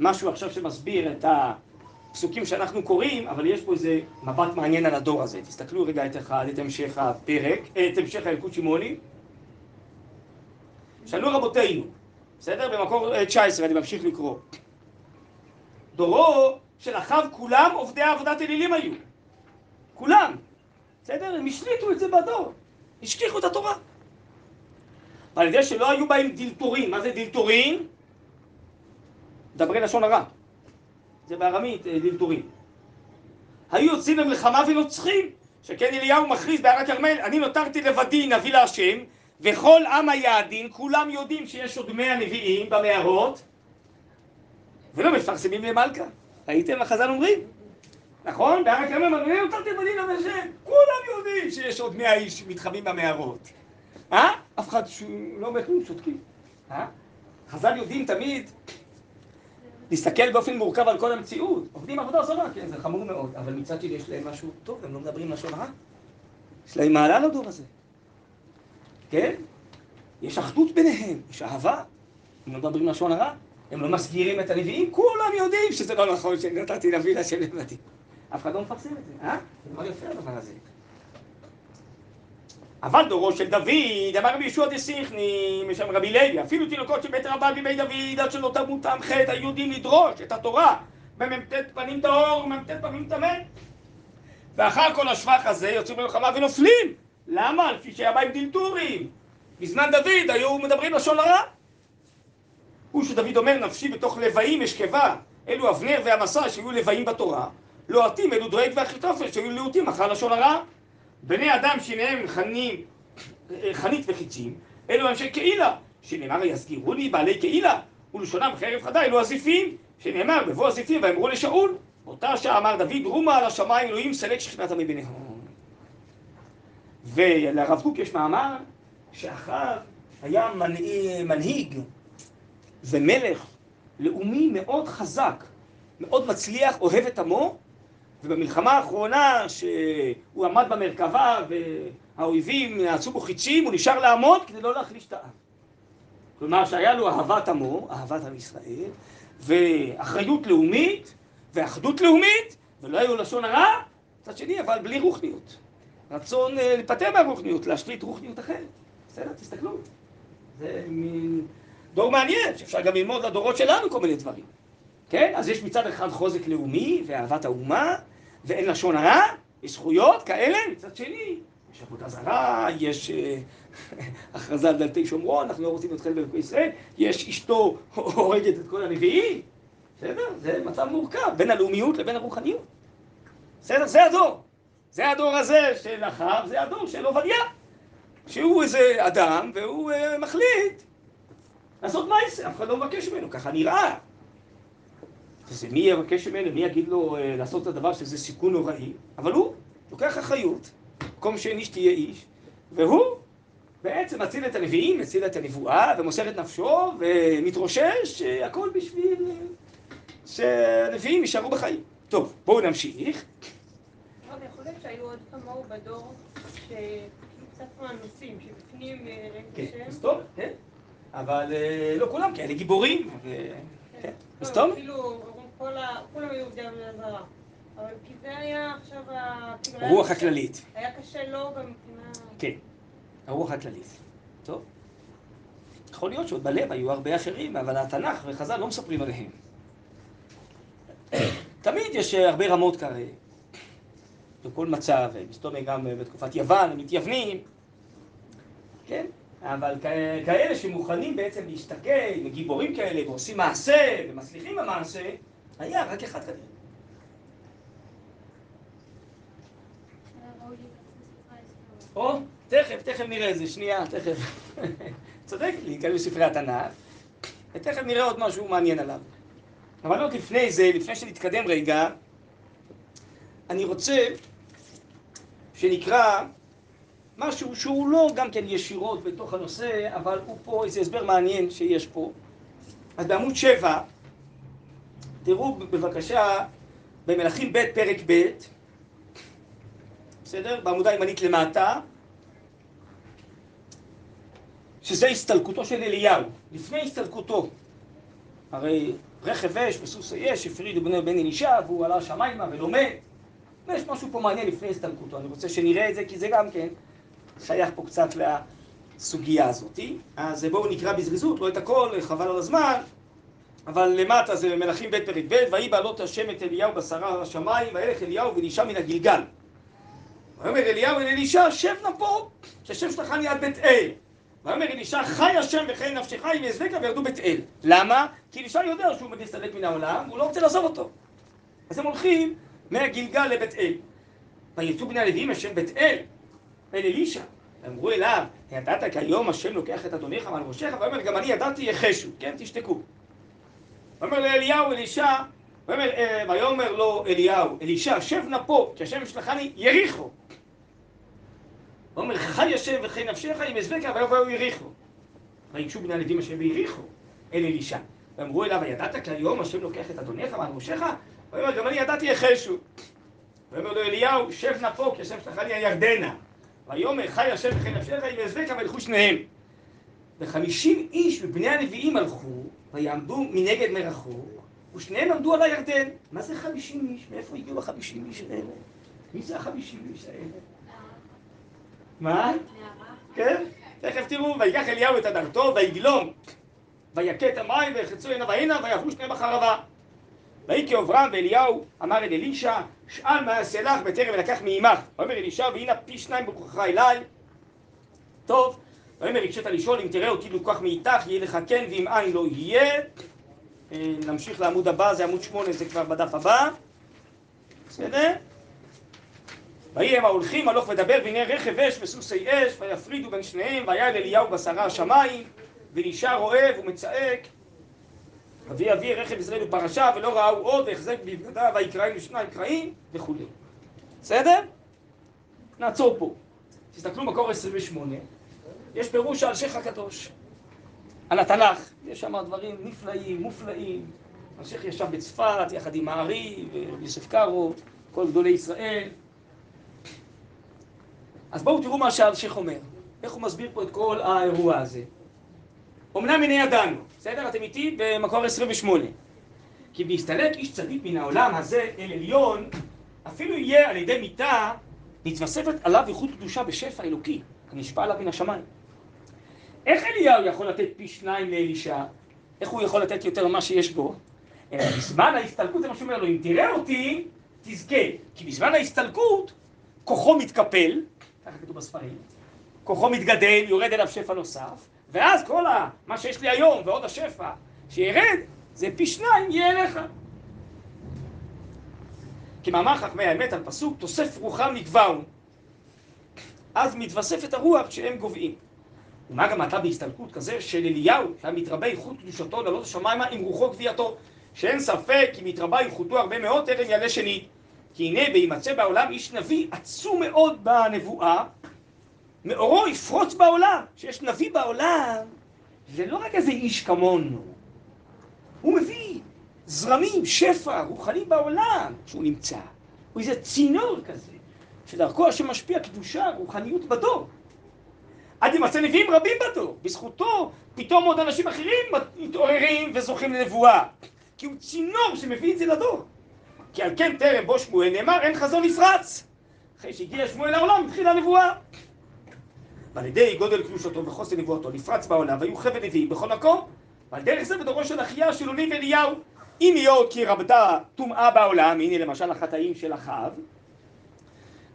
משהו עכשיו שמסביר את הפסוקים שאנחנו קוראים, אבל יש פה איזה מבט מעניין על הדור הזה. תסתכלו רגע את אחד, את המשך הפרק, את המשך הילקוט שמעוני. שאלו רבותינו, בסדר? במקור 19, אני ממשיך לקרוא. דורו של אחאב כולם עובדי עבודת אלילים היו. כולם. בסדר? הם השליטו את זה בדור. השכיחו את התורה. על ידי שלא היו בהם דילתורים. מה זה דילתורים? דברי לשון הרע. זה בארמית אה, דילתורים. היו יוצאים למלחמה ונוצחים. שכן אליהו מכריז בהר הכרמל, אני נותרתי לבדי נביא להשם, וכל עם היעדין, כולם יודעים שיש עוד מאה נביאים במערות, ולא מפרסמים למלכה. ראיתם מה חז"ל אומרים? נכון? בהר הכרמל, אני נותרתי לבדי נביא להשם, כולם יודעים שיש עוד מאה איש מתחבאים במערות. אה? אף אחד לא אומר כלום, שותקים. אה? חז"ל יודעים תמיד להסתכל באופן מורכב על כל המציאות. עובדים עבודה זרה, כן, זה חמור מאוד, אבל מצד שני יש להם משהו טוב, הם לא מדברים לשון הרע. יש להם מעלה לדור הזה. כן? יש אחדות ביניהם, יש אהבה. הם לא מדברים לשון הרע, הם לא מסגירים את הנביאים, כולם יודעים שזה לא נכון שנתתי נביא להשם לבדי. אף אחד לא מפרסם את זה, אה? זה מאוד יפה הדבר הזה. אבל דורו של דוד, אמר רבי ישוע דסיכני, משם רבי לוי, אפילו תינוקות של בית רבן בימי דוד, עד שלא תמותם חטא, היו יודעים לדרוש את התורה במ"ט פנים טהור ומ"ט פנים טמא. ואחר כל השבח הזה יוצאים למלחמה ונופלים. למה? לפי שהיה בהם דלתורים. בזמן דוד היו מדברים לשון הרע. הוא שדוד אומר, נפשי בתוך לבאים אשכבה, אלו אבנר והמסע שהיו לבאים בתורה, לוהטים אלו דואג ואחיתופל שהיו להוטים אחר לשון הרע. בני אדם שניהם חנים, חנית וחיצים, אלו אנשי קהילה, שנאמר יסגירו לי בעלי קהילה, ולשונם חרב חדה אלו הזיפים, שנאמר בבוא הזיפים ואמרו לשאול, אותה שעה אמר דוד רומה על השמיים אלוהים סלק שכנעת מביניהם. ולרב קוק יש מאמר שאחר היה מנהיג ומלך לאומי מאוד חזק, מאוד מצליח, אוהב את עמו, ובמלחמה האחרונה שהוא עמד במרכבה והאויבים נעשו בו חיצים, הוא נשאר לעמוד כדי לא להחליש את העם. כלומר שהיה לו אהבת עמו, אהבת עם ישראל, ואחריות לאומית, ואחדות לאומית, ולא היו לשון הרע, מצד שני, אבל בלי רוחניות. רצון להיפטר מהרוחניות, להשליט רוחניות אחרת. בסדר? תסתכלו. זה מין דור מעניין, שאפשר גם ללמוד לדורות שלנו כל מיני דברים. כן? אז יש מצד אחד חוזק לאומי ואהבת האומה, ואין לשון הרע, יש זכויות כאלה, מצד שני, יש עבודה זרה, יש הכרזה על דלתי שומרון, אנחנו לא רוצים אתכם בבקו ישראל, יש אשתו הורגת את כל הנביאים, בסדר? זה מצב מורכב, בין הלאומיות לבין הרוחניות. בסדר? זה הדור. זה הדור הזה של אחאב, זה הדור של עובדיה. שהוא איזה אדם, והוא uh, מחליט לעשות מייסר, אף אחד לא מבקש ממנו, ככה נראה. אז מי יבקש ממנו, מי יגיד לו uh, לעשות את הדבר שזה סיכון נוראי? אבל הוא לוקח אחריות, מקום שאין איש תהיה איש, והוא בעצם מציל את הנביאים, מציל את הנבואה, ומוסר את נפשו, ומתרושש, הכל בשביל uh, שהנביאים יישארו בחיים. טוב, בואו נמשיך. אבל יכול להיות שהיו עוד כמוהו בדור שקצת מהנושאים, שבפנים כן, רגע אז שם. טוב, כן. אבל אה, לא כולם כאלה גיבורים. ו- כן. כל ה... כולם היו עובדי עבודה זרה. אבל כי זה היה עכשיו ה... כאילו, הרוח הכללית. היה קשה לו גם מבחינה... כן, הרוח הכללית. טוב. יכול להיות שעוד בלב היו הרבה אחרים, אבל התנ"ך וחז"ל לא מספרים עליהם. תמיד יש אה, הרבה רמות כאלה, בכל מצב, מסתובב גם אה, בתקופת יוון, הם מתייוונים, כן? אבל כאלה שמוכנים בעצם להסתכל, וגיבורים כאלה, ועושים מעשה, ומצליחים במעשה, היה רק אחד כזה. או, תכף, תכף נראה את זה, שנייה, תכף. צודק, להיכנס בספרי התנ"ך, ותכף נראה עוד משהו מעניין עליו. אבל עוד לפני זה, לפני שנתקדם רגע, אני רוצה שנקרא משהו שהוא לא גם כן ישירות בתוך הנושא, אבל הוא פה איזה הסבר מעניין שיש פה. אז בעמוד 7, תראו בבקשה במלכים ב' פרק ב', בסדר? בעמודה הימנית למטה, שזה הסתלקותו של אליהו. לפני הסתלקותו, הרי רכב אש וסוס אש הפרידו בני בן אלישע והוא עלה שמיימה ולומד. ויש משהו פה מעניין לפני הסתלקותו, אני רוצה שנראה את זה כי זה גם כן שייך פה קצת לסוגיה הזאת. אז בואו נקרא בזריזות, לא את הכל, חבל על הזמן, אבל למטה זה מלכים ב' פרק ב', ויהי בעלות השם את אליהו בשרה השמיים, וילך אליהו ואלישע מן הגלגל. ויאמר אליהו אל אלישע, שב נא פה, שהשם שלחני עד בית אל. ויאמר אלישע, חי השם וחי נפשך אם יעזבך וירדו בית אל. למה? כי אלישע יודע שהוא עומד להסתלק מן העולם, והוא לא רוצה לעזוב אותו. אז הם הולכים מהגלגל לבית אל. ויצאו בני הלוויים אשר בית אל, אל אלישע. ואמרו אליו, ידעת כי היום השם לוקח את אדוניך מעל ראשך? ויאמר, גם אני ידעתי יחשו, כן? תשתקו. ויאמר לאליהו אלישע, אה, ויאמר לו אליהו, אלישע, שב נא פה, כי השם שלחני יריחו. ויאמר, חי השם וחי נפשך אם אזבקה, ויבואו יריחו. ויגשו בני הלווים אשר ביריחו אל אלישע. ואמרו אליו, הידעת כי היום השם לוקח את אדוניך מעל ראשך? ויאמר, גם אני ידעתי יחשו. ויאמר לו אליהו, שב נא פה, כי השם שלחני הירדנה. ויאמר, חי השם וחי נפשך אם אזבקה, וילכו שניהם. וחמישים איש מבני הנביאים הלכו, ויעמדו מנגד מרחוק, ושניהם עמדו על הירדן. מה זה חמישים איש? מאיפה הגיעו החמישים איש האלה? מי זה החמישים איש האלה? מה? כן? תכף תראו, ויקח אליהו את הדרתו, ויגלום, ויכה את המים, ויחצו הנה והנה, ויעברו שניהם בחרבה. ויהי כעוברם, ואליהו אמר אל אלישע, שאל מה יעשה לך בטרם ולקח מעמך. ויאמר אלישע, והנה פי שניים בכוחך אליי. טוב, ויאמר הקשית לשאול, אם תראה אותי לוקח מאיתך, יהיה לך כן, ואם אין לא יהיה. אה, נמשיך לעמוד הבא, זה עמוד שמונה, זה כבר בדף הבא. בסדר? ויהי הם ההולכים הלוך ודבר, והנה רכב אש וסוסי אש, ויפרידו בין שניהם, והיה אל אליהו בשרה השמיים, ואלישע רואה ומצעק. אבי אבי רכב ישראל בפרשה, ולא ראהו עוד, והחזק בבגדיו, ויקראים לשניים קראים, וכולי. בסדר? נעצור פה. תסתכלו מקור 28, יש פירוש על שייח הקדוש, על התנ"ך. יש שם דברים נפלאים, מופלאים. השייח ישב בצפת, יחד עם הארי ויוסף קארו, כל גדולי ישראל. אז בואו תראו מה שהאלשיך אומר. איך הוא מסביר פה את כל האירוע הזה. אמנם הנה ידענו, בסדר? אתם איתי במקור 28. כי בהסתלק איש צדיק מן העולם הזה אל עליון, אפילו יהיה על ידי מיתה, מתווספת עליו איכות קדושה בשפע אלוקי, הנשפע עליו מן השמיים. איך אליהו יכול לתת פי שניים לאלישע? איך הוא יכול לתת יותר ממה שיש בו? אלא בזמן ההסתלקות זה מה שאומר לו, אם תראה אותי, תזכה. כי בזמן ההסתלקות, כוחו מתקפל, ככה כתוב בספרים, כוחו מתגדל, יורד אליו שפע נוסף, ואז כל ה, מה שיש לי היום ועוד השפע שירד, זה פי שניים יהיה אליך. כמאמר חכמי האמת על פסוק, תוסף רוחם נגבעו. אז מתווספת הרוח שהם גוועים. ומה גם אתה בהסתלקות כזה של אליהו, שהיה מתרבה איכות קדושתו לעלות השמיימה עם רוחו גבייתו, שאין ספק כי מתרבה איכותו הרבה מאוד טרם יעלה שנית. כי הנה בהימצא בעולם איש נביא עצום מאוד בנבואה, מאורו יפרוץ בעולם. שיש נביא בעולם, זה לא רק איזה איש כמונו, הוא מביא זרמים, שפע, רוחני בעולם שהוא נמצא. הוא איזה צינור כזה, שדרכו השם משפיע קדושה, רוחניות בדור. עד ימצא נביאים רבים בדור. בזכותו פתאום עוד אנשים אחרים מתעוררים וזוכים לנבואה. כי הוא צינור שמביא את זה לדור. כי על כן טרם בו שמואל נאמר אין חזון נפרץ. אחרי שהגיע שמואל לעולם התחילה הנבואה. ועל ידי גודל קדושתו וחוסן נבואתו נפרץ בעולם והיו חבל נביאים בכל מקום ועל דרך זה בדורו של אחיה שילוני ואליהו אם יהיה עוד כי רבתה טומאה בעולם הנה למשל החטאים של אחאב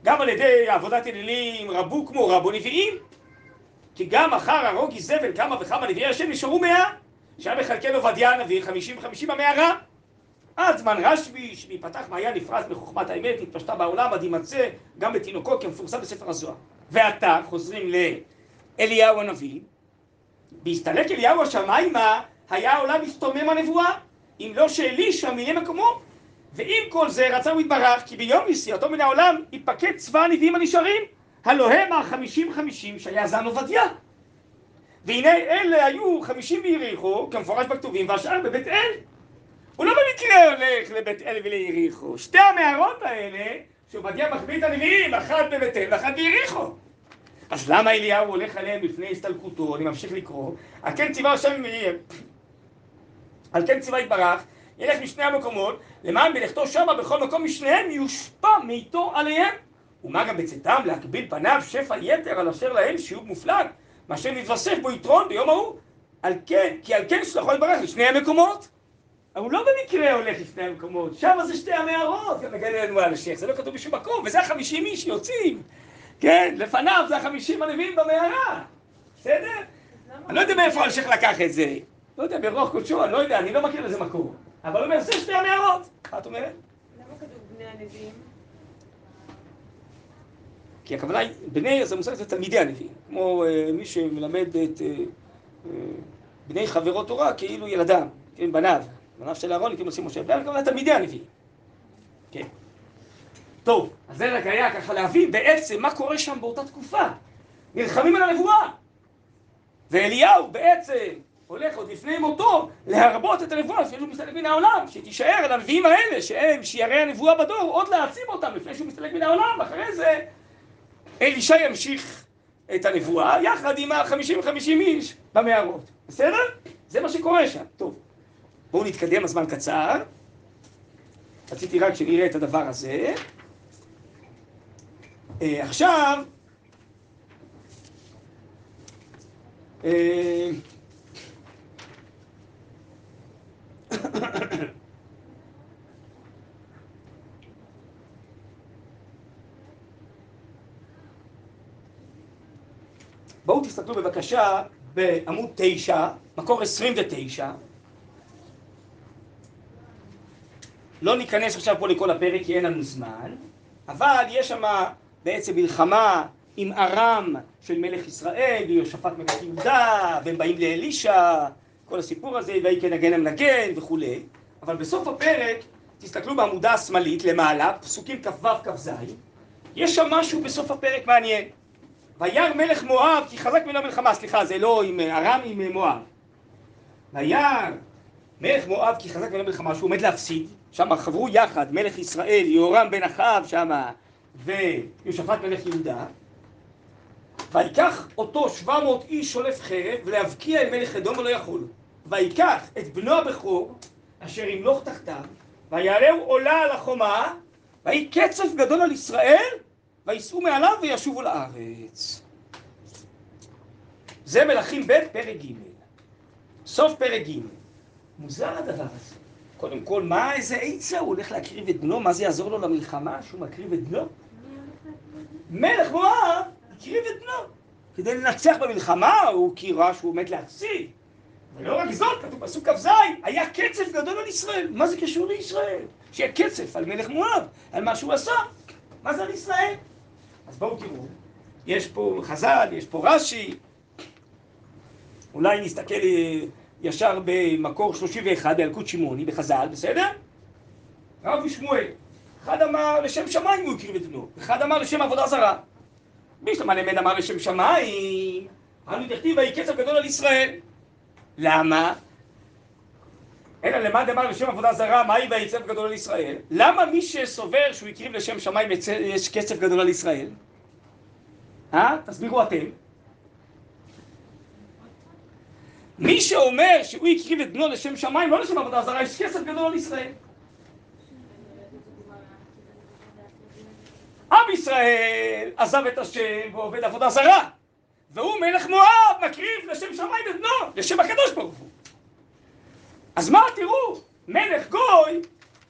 גם על ידי עבודת אלילים רבו כמו רבו נביאים כי גם אחר הרוג איזבל כמה וכמה נביאי השם נשארו מאה שהיה מחלקל עובדיה הנביא חמישים וחמישים המערה עד זמן רשב"י שמפתח מעיין נפרץ בחוכמת האמת התפשטה בעולם עד יימצא גם בתינוקו כמפורסם בספר הזוהר. ועתה חוזרים לאליהו הנביא. בהסתלק אליהו השמיימה היה העולם מסתומם הנבואה. אם לא שאלישע מילא מקומו. ועם כל זה רצה הוא יתברך כי ביום נסיעתו מן העולם ייפקד צבא הנביאים הנשארים הלא הם החמישים חמישים שהיה זן עובדיה. והנה אלה היו חמישים ביריחו כמפורש בכתובים והשאר בבית אל. הוא לא במקרה הולך לבית אל וליריחו שתי המערות האלה שעובדיה מחביא את הנביאים אחת בבית אל ואחת ביריחו. אז למה אליהו הולך עליהם לפני הסתלקותו? אני ממשיך לקרוא. על כן ציווה השם על כן ציווה יתברך ילך משני המקומות למען בלכתו שמה בכל מקום משניהם יושפע מאיתו עליהם ומה גם בצאתם להקביל פניו שפע יתר על אשר להם שיעור מופלג מה שנתווסף בו יתרון ביום ההוא על כן, כי על כן שלחו יתברך לשני המקומות אבל הוא לא במקרה הולך לשני המקומות שם זה שתי המערות גם מגלה לנו על השייח זה לא כתוב בשום מקום וזה החמישים איש יוצאים כן, לפניו זה החמישים הנביאים במערה בסדר? אני לא יודע מאיפה אלשיך לקח את זה לא יודע, ברוח קודשו, אני לא יודע, אני לא מכיר לזה מקור אבל הוא אומר, זה שתי המערות מה את אומרת? למה כתוב בני הנביאים? כי הכוונה היא, בני זה מושג זה תלמידי הנביאים, כמו אה, מי שמלמד את אה, אה, בני חברו תורה כאילו ילדם, כן, בניו, בניו של אהרון, כאילו עושים משה, בני הכוונה תלמידי הנביאים, כן. טוב, אז זה רק היה ככה להבין בעצם מה קורה שם באותה תקופה. נלחמים על הנבואה. ואליהו בעצם הולך עוד לפני מותו להרבות את הנבואה לפני שהוא מסתלק מן העולם, שתישאר על הנביאים האלה, שהם שיירי הנבואה בדור, עוד להעצים אותם לפני שהוא מסתלק מן העולם, ואחרי זה אלישע ימשיך את הנבואה יחד עם החמישים וחמישים איש במערות. בסדר? זה מה שקורה שם. טוב, בואו נתקדם, הזמן קצר. רציתי רק שנראה את הדבר הזה. אה, עכשיו, אה, בואו תסתכלו בבקשה בעמוד 9, מקור 29. לא ניכנס עכשיו פה לכל הפרק כי אין לנו זמן, אבל יש שם בעצם מלחמה עם ארם של מלך ישראל, ויושפט מלך יהודה, והם באים לאלישע, כל הסיפור הזה, ויהי כנגן המנגן וכולי. אבל בסוף הפרק, תסתכלו בעמודה השמאלית למעלה, פסוקים כ"ו כ"ז, יש שם משהו בסוף הפרק מעניין. וירא מלך מואב כי חזק ממנו המלחמה, סליחה, זה לא עם ארם, עם מואב. וירא מלך מואב כי חזק ממנו המלחמה, שהוא עומד להפסיד, שם חברו יחד מלך ישראל, יהורם בן אחאב שמה, ויושפט מלך יהודה. ויקח אותו שבע מאות איש שולף חרב ולהבקיע אל מלך אדום ולא יכול. ויקח את בנו הבכור אשר ימלוך תחתיו ויעלהו עולה על החומה ויהי קצף גדול על ישראל וייסעו מעליו וישובו לארץ. זה מלכים ב' פרק ג', סוף פרק ג'. מוזר הדבר הזה. קודם כל, מה איזה עצה? הוא הולך להקריב את בנו? מה זה יעזור לו למלחמה שהוא מקריב את בנו? מלך מואב הקריב את בנו. כדי לנצח במלחמה, הוא כי ראה שהוא עומד להפסיד. ולא רק זאת, כתוב פסוק כ"ז, היה קצף גדול על ישראל. מה זה קשור לישראל? שיהיה קצף על מלך מואב, על מה שהוא עשה. מה זה על ישראל? אז בואו תראו, יש פה חז"ל, יש פה רש"י, אולי נסתכל ישר במקור 31 באלקוט שמעוני, בחז"ל, בסדר? רב ושמואל, אחד אמר לשם שמיים הוא הקריב את בנו, אחד אמר לשם עבודה זרה. בישלמה למד אמר לשם שמיים, אנו דכתיב ויהי קצף גדול על ישראל. למה? אלא למד אמר לשם עבודה זרה, מהי ויצא גדול על ישראל? למה מי שסובר שהוא הקריב לשם שמיים יש קצף גדול על ישראל? אה? תסבירו אתם. מי שאומר שהוא הקריב את בנו לשם שמיים, לא לשם עבודה זרה, יש כסף גדול על ישראל. עם ישראל עזב את השם ועובד עבודה זרה, והוא מלך מואב מקריב לשם שמיים את בנו, לשם הקדוש ברוך הוא. אז מה תראו, מלך גוי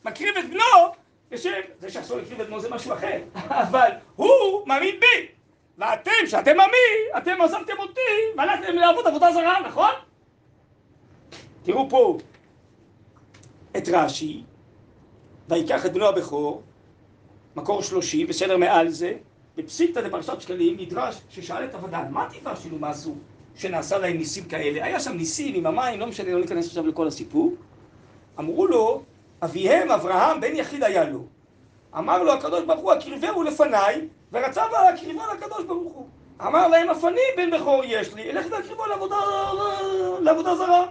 מקריב את בנו לשם, זה שאסור להקריב את בנו זה משהו אחר, אבל הוא מאמין בי, ואתם, שאתם עמי, אתם עזבתם אותי והלכתם לעבוד עבודה זרה, נכון? תראו פה את רש"י, ויקח את בנו הבכור, מקור שלושים, בסדר מעל זה, בפסיקתא דפרשת שקלים, מדרש ששאל את הווד"ל, מה טיבה שלו? מה עשו שנעשה להם ניסים כאלה? היה שם ניסים עם המים, לא משנה, לא ניכנס עכשיו לכל הסיפור. אמרו לו, אביהם אברהם בן יחיד היה לו. אמר לו הקדוש ברוך הוא, הקריבהו לפניי, ורצה להקריבו לקדוש ברוך הוא. אמר להם, אף אני בן בכור יש לי, אלך להקריבו לעבודה, לעבודה זרה.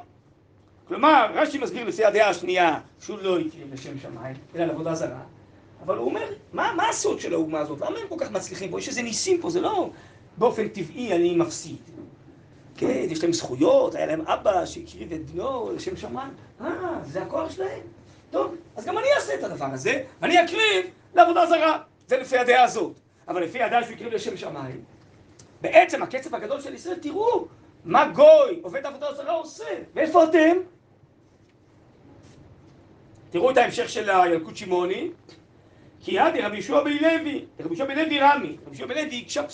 כלומר, רש"י מסביר לפי הדעה השנייה שהוא לא הקריב לשם שמיים, אלא לעבודה זרה. אבל הוא אומר, מה, מה הסוד של האומה הזאת? למה הם כל כך מצליחים פה? יש איזה ניסים פה, זה לא באופן טבעי אני מפסיד. כן, יש להם זכויות, היה להם אבא שהקריב את בנו לשם שמיים. אה, זה הכוח שלהם. טוב, אז גם אני אעשה את הדבר הזה, אני אקריב לעבודה זרה. זה לפי הדעה הזאת. אבל לפי הדעה שהוא הקריב לשם שמיים, בעצם הקצב הגדול של ישראל, תראו מה גוי עובד עבודה זרה עושה. ואיפה אתם? תראו את ההמשך של הילקוט שמעוני. כי ידי רבי יהושע בן לוי, רבי יהושע בן לוי רמי, רבי יהושע בן לוי הקשב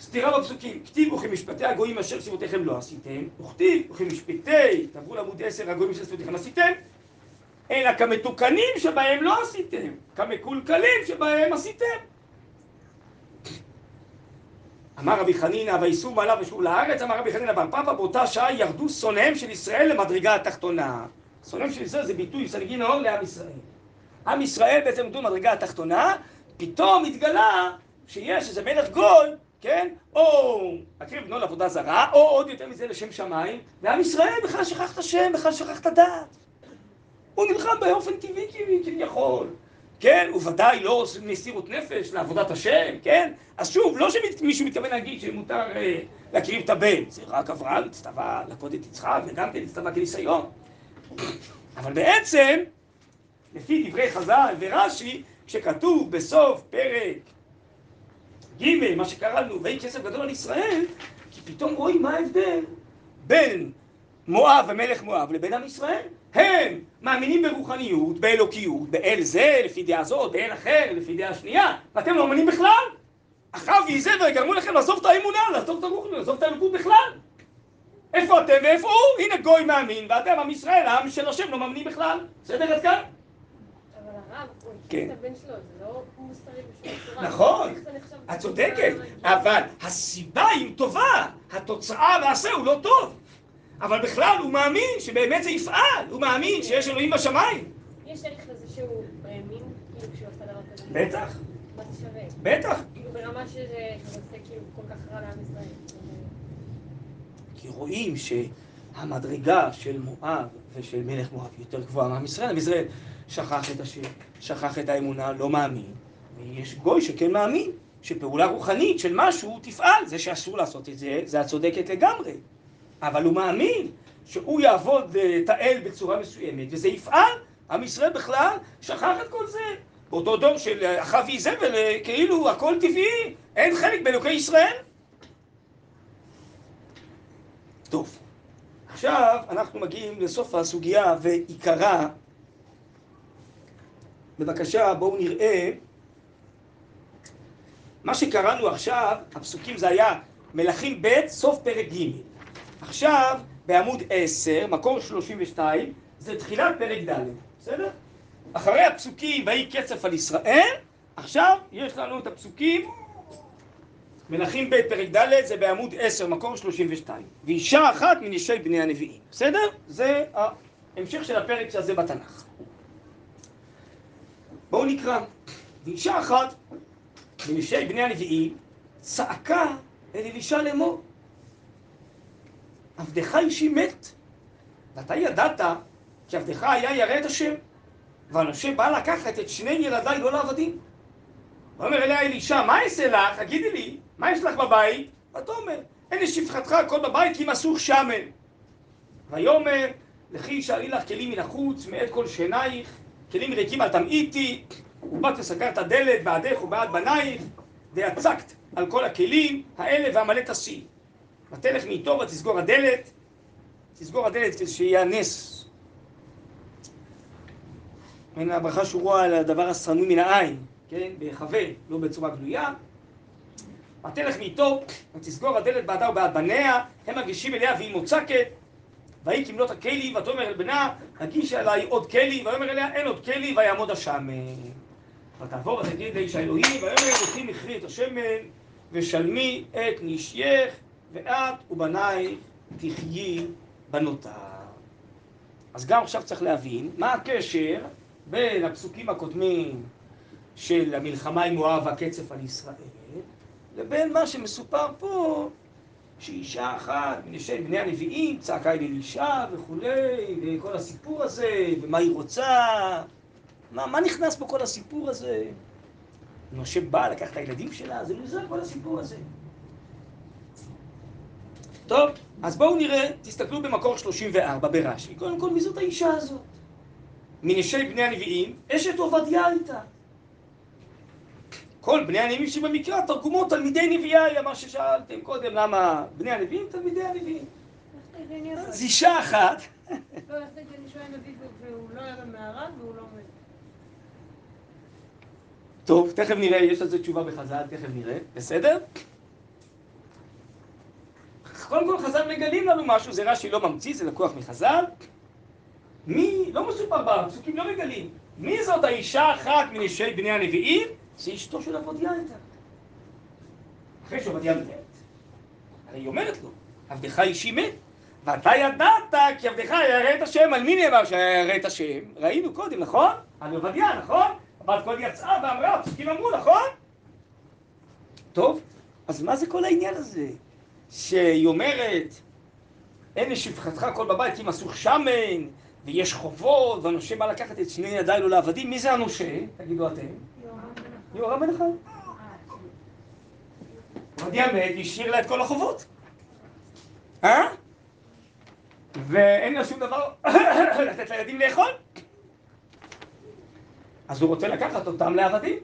סתירה בפסוקים, כתיב וכמשפטי הגויים אשר סביבותיכם לא עשיתם, וכתיב וכמשפטי, תעברו לעמוד 10, הגויים אשר סביבותיכם עשיתם, אלא כמתוקנים שבהם לא עשיתם, כמקולקלים שבהם עשיתם. אמר רבי חנינא, וייסעו מעלה ושוב לארץ, אמר רבי חנינא בר פפא, באותה שעה ירדו שונאיהם של ישראל למדרגה התחתונה. שונאיהם של ישראל זה ביטוי סנגי נאור לעם ישראל. עם ישראל בעצם עמדו במדרגה התחתונה, פתאום התגלה שיש איזה מלך גוי, כן? או מקריב בנו לעבודה זרה, או עוד יותר מזה לשם שמיים, ועם ישראל בכלל שכח את השם, בכלל שכח את הדת. הוא נלחם באופן טבעי כביכול. כן, הוא ודאי לא מסירות נפש לעבודת השם, כן? אז שוב, לא שמישהו מתכוון להגיד שמותר אה, להקריב את הבן, זה רק אברהם הצטווה לעבוד את יצחק וגם כן הצטווה כניסיון. אבל בעצם, לפי דברי חז"ל ורש"י, כשכתוב בסוף פרק ג', מה שקראנו, ויהי כסף גדול על ישראל, כי פתאום רואים מה ההבדל בין מואב ומלך מואב לבין עם ישראל. הם מאמינים ברוחניות, באלוקיות, באל זה, לפי דעה זאת, באל אחר, לפי דעה שנייה, ואתם לא מאמינים בכלל. אחאב ויזבר גרמו לכם לעזוב את האמונה, לעזוב את הרוחניות, לעזוב את האלוקות בכלל. איפה אתם ואיפה הוא? הנה גוי מאמין, ואתם עם ישראל, העם של השם, לא מאמינים בכלל. בסדר עד כאן? נכון, איך זה נחשב את צודקת, מהגיל? אבל הסיבה היא טובה, התוצאה והעשה הוא לא טוב. אבל בכלל הוא מאמין שבאמת זה יפעל, הוא מאמין שיש אלוהים בשמיים. יש ערך לזה שהוא האמין, כאילו כשהוא עשה דבר כזה. בטח, מה זה שווה? בטח. כאילו ברמה שזה שזה עושה כאילו כל כך רע לעם ישראל. כי רואים שהמדרגה של מואב ושל מלך מואב יותר גבוהה מעם ישראל. עם ישראל שכח את השם, שכח את האמונה, לא מאמין. ויש גוי שכן מאמין, שפעולה רוחנית של משהו תפעל. זה שאסור לעשות את זה, זה את צודקת לגמרי. אבל הוא מאמין שהוא יעבוד אה, את האל בצורה מסוימת, וזה יפעל. עם ישראל בכלל שכח את כל זה. באותו דור של אה, אחאב ואיזבל, אה, כאילו הכל טבעי, אין חלק באלוקי ישראל. טוב, עכשיו אנחנו מגיעים לסוף הסוגיה ועיקרה. בבקשה, בואו נראה. מה שקראנו עכשיו, הפסוקים זה היה מלכים ב', סוף פרק ג'. עכשיו, בעמוד 10, מקור 32, זה תחילת פרק ד', בסדר? אחרי הפסוקים, ויהי קצף על ישראל, עכשיו יש לנו את הפסוקים מלכים ב' פרק ד' זה בעמוד 10, מקור 32. ואישה אחת מנשי בני הנביאים. בסדר? זה ההמשך של הפרק הזה בתנ"ך. בואו נקרא. ואישה אחת מנשי בני הנביאים צעקה אל אלישע לאמור. עבדך אישי מת, ואתה ידעת כי עבדך היה ירא את השם, והנושה בא לקחת את שני ילדיי לא לעבדים. ואומר אליה אלישע, מה אעשה לך? תגידי לי, מה יש לך בבית? ותאמר, אין לשפחתך הכל בבית כי מסוך שמן. ויאמר, לכי שאלי לך כלים מן החוץ, מאת כל שינייך, כלים ריקים אל תמעיטי, ובאת וסגר את הדלת בעדך ובעד בנייך, ויצקת על כל הכלים האלה והמלא תשיא. ותלך מאיתו ותסגור הדלת, תסגור הדלת כדי שיהיה הנס. מן הברכה שהוא רואה על הדבר הסמוי מן העין, כן, בהיחווה, לא בצורה גלויה. ותלך מאיתו ותסגור הדלת בעדה ובעד בניה, הם מגישים אליה והיא מוצקת. ויהי כמלות הכלי, ותאמר אל בנה, הגיש אליי עוד כלי, ויאמר אליה, אין עוד כלי, ויעמוד השמן. ותעבור ותגיד לאיש האלוהים, ויאמר אלוהים הכרי את השמן, ושלמי את נשייך, ואת ובנייך תחיי בנותה. אז גם עכשיו צריך להבין מה הקשר בין הפסוקים הקודמים של המלחמה עם מואב והקצף על ישראל, לבין מה שמסופר פה שאישה אחת מנשי בני הנביאים צעקה אל אלישע וכולי, וכל הסיפור הזה, ומה היא רוצה, מה, מה נכנס פה כל הסיפור הזה? משה בא לקח את הילדים שלה, זה מוזר כל הסיפור הזה. טוב, אז בואו נראה, תסתכלו במקור 34 ברש"י. קודם כל, מי זאת האישה הזאת? מנשי בני הנביאים, אשת עובדיה הייתה. כל בני הנביאים שבמקרא תרגומו תלמידי נביאי, מה ששאלתם קודם, למה בני הנביאים תלמידי הנביאים. אז אישה אחת. לא, איך זה שאני שואל נביא והוא לא היה במערב והוא לא מת. טוב, תכף נראה, יש לזה תשובה בחז"ל, תכף נראה, בסדר? קודם כל חז"ל מגלים לנו משהו, זה רש"י לא ממציא, זה לקוח מחז"ל. מי, לא מסופר בפסוקים, לא מגלים. מי זאת האישה האחת מנשי בני הנביאים? זה אשתו של עבודיה הייתה. אחרי שעובדיה מת, הרי היא אומרת לו, עבדך אישי מת, ואתה ידעת כי עבדך ירא את השם, על מי נאמר שירא את השם? ראינו קודם, נכון? על עובדיה, נכון? הבת קול יצאה ואמרה, הפסוקים אמרו, נכון? טוב, אז מה זה כל העניין הזה? שהיא אומרת, אין לשפחתך הכל בבית כי מסוך שמן, ויש חובות, והנושה בא לקחת את שני ידיי לו לעבדים, מי זה הנושה? תגידו אתם. יורם בן אחד. עובדיה מת, השאיר לה את כל החובות. אה? ואין לה שום דבר לתת לילדים לאכול. אז הוא רוצה לקחת אותם לעבדים.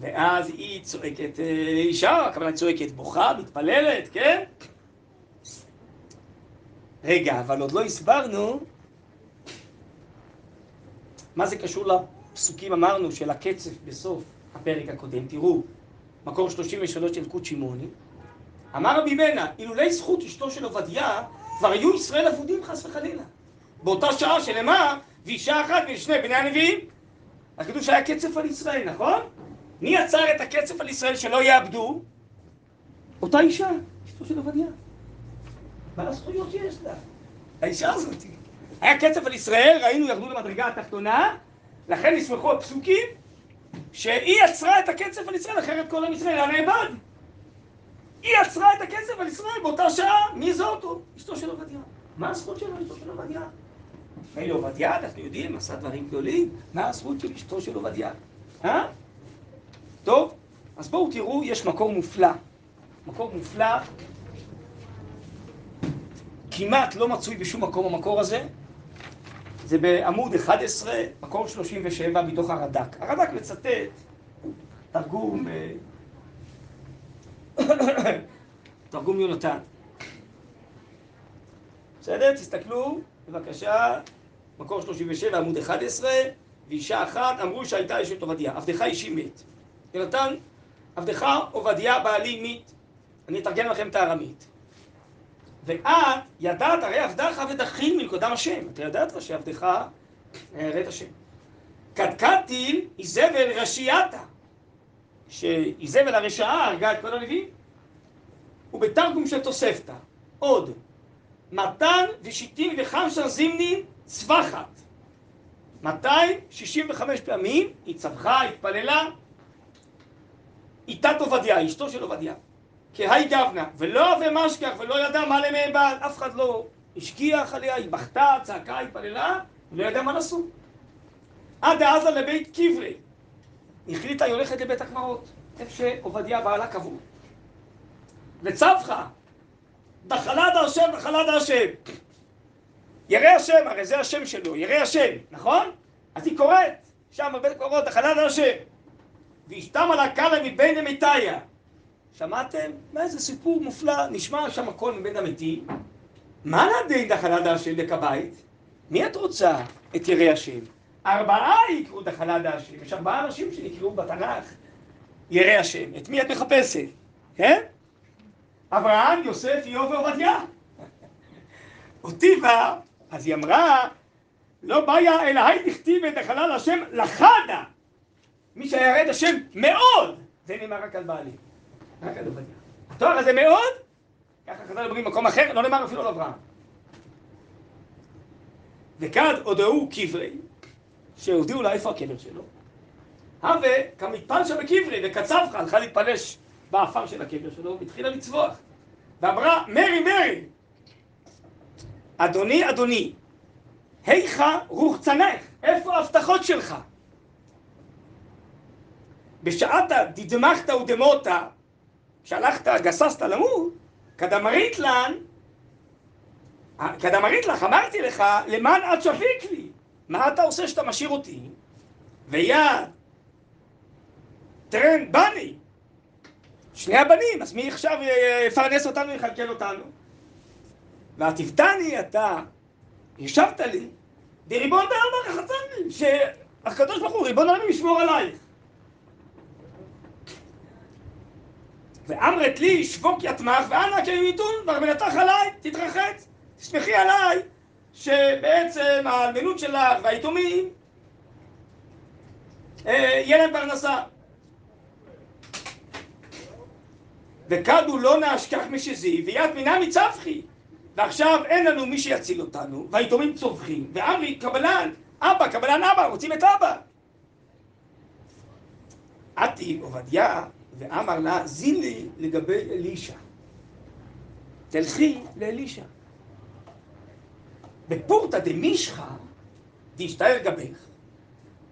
ואז היא צועקת, אה, אישה, הכוונה צועקת, בוכה, מתפללת, כן? רגע, אבל עוד לא הסברנו מה זה קשור לפסוקים, אמרנו, של הקצף בסוף הפרק הקודם. תראו, מקור 33 של קוד שמעוני. אמר רבי מנה, אילולי זכות אשתו של עובדיה, כבר היו ישראל אבודים חס וחלילה. באותה שעה שנאמר, ואישה אחת משני בני הנביאים. אז כתוב שהיה קצף על ישראל, נכון? מי עצר את הקצף על ישראל שלא יאבדו? אותה אישה, אשתו של עובדיה. מה הזכויות שיש לה? האישה הזאת. היה קצף על ישראל, ראינו ירדו למדרגה התחתונה, לכן נסמכו הפסוקים שהיא עצרה את הקצף על ישראל, אחרת כל עם ישראל היה נאבד. היא עצרה את הקצף על ישראל באותה שעה, מי זאת? אשתו של עובדיה. מה הזכות שלו, אשתו של עובדיה? מילא עובדיה, אנחנו יודעים, עשה דברים גדולים, מה הזכות של אשתו של עובדיה? אה? טוב, אז בואו תראו, יש מקור מופלא. מקור מופלא, כמעט לא מצוי בשום מקום המקור הזה. זה בעמוד 11, מקור 37 מתוך הרד"ק. הרד"ק מצטט תרגום, אה, תרגום יונתן. בסדר? תסתכלו, בבקשה, מקור 37, עמוד 11, ואישה אחת אמרו שהייתה אשת עובדיה, עבדך אישי מת. יונתן, עבדך עובדיה בעלי מת. אני אתרגם לכם את הארמית. ואת ידעת הרי עבדך ודחין מלכודם השם. אתה ידעת שעבדך את השם. קדקדתי איזבל רשייתה, שאיזבל הרשעה הרגה את כל הנביאים. ובתרגום של תוספתא, עוד, מתן ושיטין וחמשה זימני צווחת. 265 פעמים היא צווחה, התפללה, איתת עובדיה, אשתו של עובדיה. כהי גבנה, ולא הווה משכח ולא ידע מה למי בעל, אף אחד לא השגיח עליה, היא בכתה, צעקה, התפללה, ולא ידע מה לעשות. עד דעזה לבית קברי. החליטה, היא הולכת לבית הקמרות, איפה שעובדיה בעלה קבור. וצווך. דחלד השם, דחלד השם. ירא השם, הרי זה השם שלו, ירא השם, נכון? אז היא קוראת, שם בבית קורות, דחלד השם. וישתם על הקלה מבין אמיתיה. שמעתם? מה איזה סיפור מופלא, נשמע שם הכל מבין המתים. מה נדין דחלד השם לכבית? מי את רוצה את ירא השם? ארבעה יקראו דחלד השם, יש ארבעה אנשים שנקראו בתנ"ך ירא השם. את מי את מחפשת? כן? אברהם, יוסף, איוב ועובדיה. אותי בא, אז היא אמרה, לא בעיה אלא היי דכתיב את החלל השם לחדה. מי שירד השם מאוד, זה נאמר רק על בעלי. התואר הזה מאוד, ככה חז"ל אומרים במקום אחר, לא נאמר אפילו על אברהם. וכד הודעו קברי, שהודיעו לה איפה הקבר שלו. הווה כמתפל שם בקברי, וקצבך, הלכה להתפלש באפר של הקבר שלו, והתחילה לצבוח. ואמרה, מרי, מרי, אדוני, אדוני, היכא רוחצנך, איפה ההבטחות שלך? בשעתה דדמכת ודמותה, שהלכת, גססת למות, כדמרית לן, כדמרית לך, אמרתי לך, למען את שפיק לי. מה אתה עושה שאתה משאיר אותי? ויד, טרן בני, שני הבנים, אז מי עכשיו יפרנס אותנו, יכלכל אותנו? והתפתני אתה, ישבת לי, דריבון דאמר רחצני, שהקדוש ברוך הוא, ריבון העולם ישמור עלייך. ואמרת לי, שבוק יתמך, ואנא כימיתון, וארמנתך עליי, תתרחץ, תשמחי עליי, שבעצם האלמנות שלך והיתומים, אה, יהיה להם פרנסה. וכדו לא נשכח משזי, ויד מינה מצווחי. ועכשיו אין לנו מי שיציל אותנו, והיתומים צווחים, ואמרי קבלן, אבא, קבלן אבא, רוצים את אבא. עתי עובדיה ואמר לה, זילי לגבי אלישע. תלכי לאלישע. בפורתא דמישחא דשתער גבך.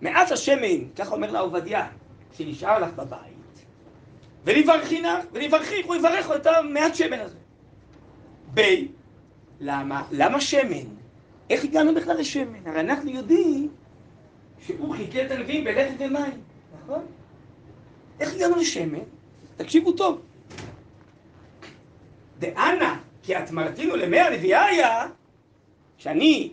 מעט השמן, ככה אומר לה עובדיה, שנשאר לך בבית, ולברכי נא, ולברכי, הוא יברך את המעט שמן הזה. ב. למה? למה שמן? איך הגענו בכלל לשמן? הרי אנחנו יודעים שהוא חיכה את הנביאים בלחם ומים, נכון? איך הגענו לשמן? תקשיבו טוב. דאנה, כי את מרתינו למאה נביאיה, שאני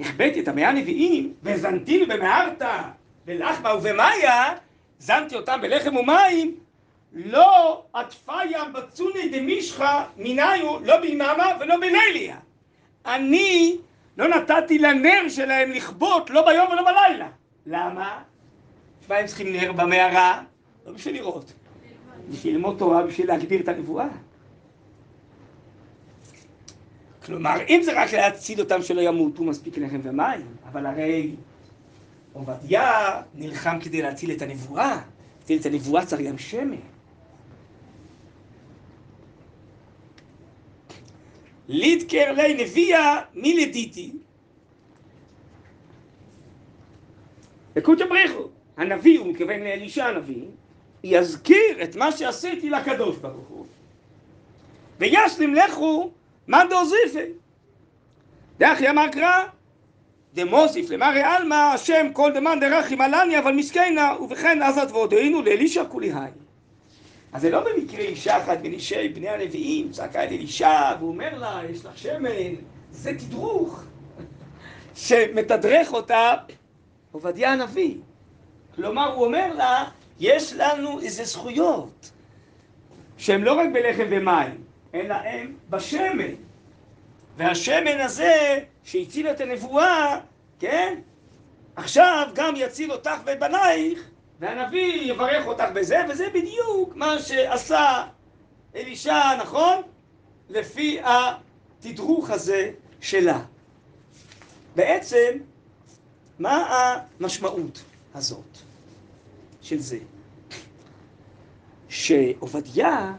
החבאתי את המאה נביאים, וזנתינו במערתא, בלחמה ובמאיה, זנתי אותם בלחם ומים, לא עטפיה בצוני דמישחא מיניו, לא ביממה ולא בליליה. אני לא נתתי לנר שלהם לכבות לא ביום ולא בלילה. למה? מה הם צריכים נר במערה? לא בשביל לראות. בשביל ללמוד תורה, בשביל להגביר את הנבואה. כלומר, אם זה רק להציל אותם שלא ימותו, מספיק לחם ומים. אבל הרי עובדיה נלחם כדי להציל את הנבואה. להציל את הנבואה צריך גם שמן. לידקר לי נביאה מלדיתי. לקודש בריחו, הנביא, הוא מתכוון לאלישע הנביא, יזכיר את מה שעשיתי לקדוש ברוך הוא. וישלים לכו מאן דאוזיפי. דאחי אמר קרא, דמוסיף למרי עלמא, השם כל דמאן דרחים עלני, אבל מסכנה, ובכן עזת ועודנו לאלישע כולי היי. אז זה לא במקרה אישה אחת בין אישי בני הנביאים, צעקה אל אלישע, והוא אומר לה, יש לך שמן, זה תדרוך, שמתדרך אותה עובדיה הנביא. כלומר, הוא אומר לה, יש לנו איזה זכויות, שהן לא רק בלחם ומים, אלא הן בשמן. והשמן הזה, שהציל את הנבואה, כן? עכשיו גם יציל אותך ואת בנייך, והנביא יברך אותך בזה, וזה בדיוק מה שעשה אלישע, נכון? לפי התדרוך הזה שלה. בעצם, מה המשמעות הזאת של זה? שעובדיה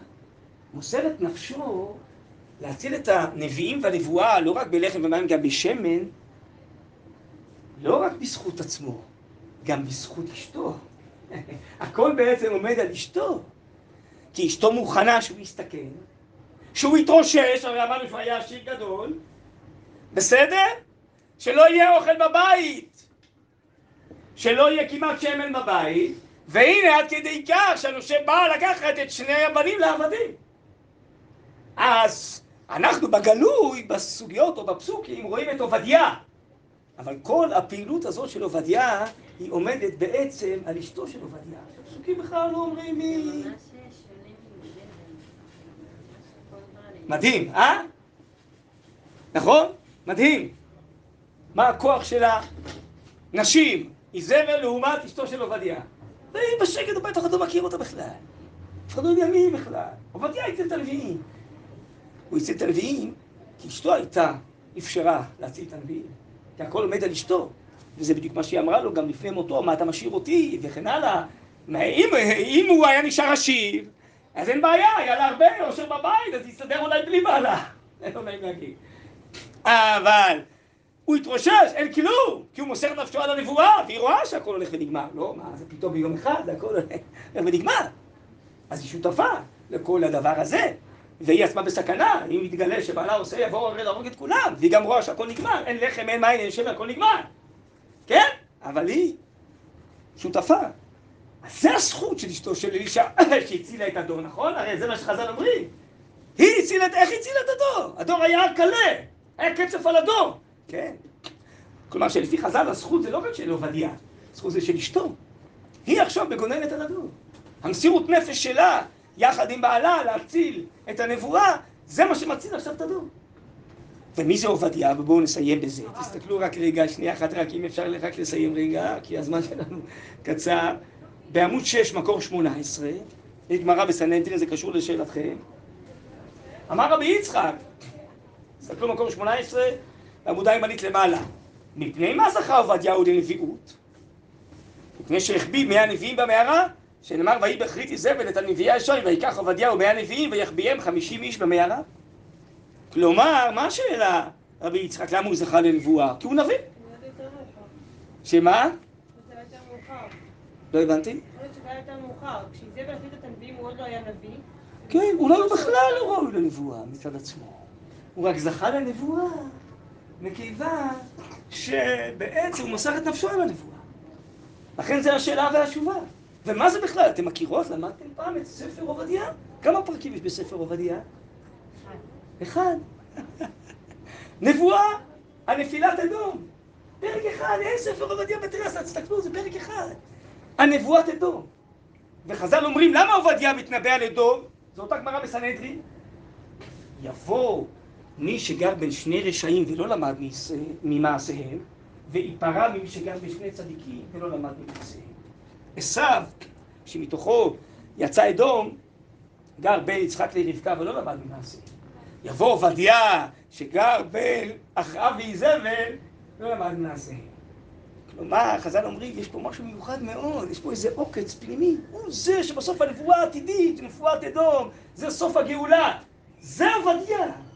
מוסר את נפשו להציל את הנביאים והנבואה לא רק בלחם ומים, גם בשמן, לא רק בזכות עצמו, גם בזכות אשתו. הכל בעצם עומד על אשתו. כי אשתו מוכנה שהוא יסתכן, שהוא יתרושש, הרי אמרנו שהוא היה עשיר גדול, בסדר? שלא יהיה אוכל בבית, שלא יהיה כמעט שמן בבית, והנה עד כדי כך שהנושה בא לקחת את שני הבנים לעבדים. אז אנחנו בגלוי, בסוגיות או בפסוקים, רואים את עובדיה. אבל כל הפעילות הזאת של עובדיה, היא עומדת בעצם על אשתו של עובדיה. הפסוקים בכלל לא אומרים מי... מדהים, אה? נכון? מדהים. מה הכוח של הנשים, איזבל לעומת אשתו של עובדיה. והיא בשקט בבית, אף אחד לא מכיר אותה בכלל. אף אחד לא יודע מי היא בכלל. עובדיה הציל את הנביאים. הוא הציל את הנביאים כי אשתו הייתה, אפשרה להציל את הנביאים. כי הכל עומד על אשתו. וזה בדיוק מה שהיא אמרה לו גם לפני מותו, מה אתה משאיר אותי, וכן הלאה. אם, אם הוא היה נשאר עשיר, אז אין בעיה, היה לה הרבה עושר בבית, אז תסתדר אולי בלי בעלה. אין לו נעים להגיד. אבל הוא התרושש, אין כלום, כי הוא מוסר נפשו על הנבואה, והיא רואה שהכל הולך ונגמר. לא, מה, זה פתאום ביום אחד, הכל הולך ונגמר. אז היא שותפה לכל הדבר הזה. והיא עצמה בסכנה, אם יתגלה שבעלה עושה, יבוא הרי להרוג את כולם, והיא גם רואה שהכל נגמר, אין לחם, אין מים, אין שמן, הכל נגמר. כן? אבל היא שותפה. אז זה הזכות של אשתו של אלישע, שהצילה את הדור, נכון? הרי זה מה שחז"ל אומרים. היא הצילה איך הצילה את הדור? הדור היה קלה, היה קצף על הדור. כן. כלומר שלפי חז"ל הזכות זה לא רק של עובדיה, הזכות זה של אשתו. היא עכשיו מגוננת על הדור. המסירות נפש שלה, יחד עם בעלה, להציל את הנבואה, זה מה שמציל עכשיו את הדור. ומי זה עובדיה? ובואו נסיים בזה. תסתכלו רק רגע, שנייה אחת רק, אם אפשר רק לסיים רגע, כי הזמן שלנו קצר. בעמוד 6, מקור 18, יש גמרא בסנהדרין, זה קשור לשאלתכם. אמר רבי יצחק, תסתכלו מקור 18, בעמודה הימנית למעלה. מפני מה זכה עובדיהו לנביאות? מפני שהחביא מאה נביאים במערה, שנאמר ויהי בחרית איזבל את הנביאי השוני, ויקח עובדיהו מאה נביאים ויחביאם חמישים איש במערה. כלומר, מה השאלה, רבי יצחק, למה הוא זכה לנבואה? כי הוא נביא. שמה? לא הבנתי. הנביאים הוא עוד לא. כן, בכלל לא ראוי לנבואה מצד עצמו. הוא רק זכה לנבואה מכיוון שבעצם הוא מוסר את נפשו על הנבואה. לכן זה השאלה והתשובה. ומה זה בכלל? אתם מכירות? למדתם פעם את ספר עובדיה? כמה פרקים יש בספר עובדיה? אחד. נבואה על נפילת אדום. פרק אחד, אין ספר עובדיה בתרס, תסתכלו, זה פרק אחד. על נבואת אדום. וחז"ל אומרים, למה עובדיה מתנבא על אדום? זו אותה גמרא בסנהדרין. יבוא מי שגר בין שני רשעים ולא למד ממעשיהם, ויפרע ממי שגר בין שני צדיקים ולא למד ממעשיהם. עשיו, שמתוכו יצא אדום, גר בין יצחק לרבקה ולא למד ממעשיהם. יבוא עובדיה, שגר בין אחאב ואיזבל, לא למד ממעשיהם. כלומר, חז"ל אומרים, יש פה משהו מיוחד מאוד, יש פה איזה עוקץ פנימי. הוא זה שבסוף הנבואה העתידית, נבואת אדום, זה סוף הגאולה. זה עובדיה.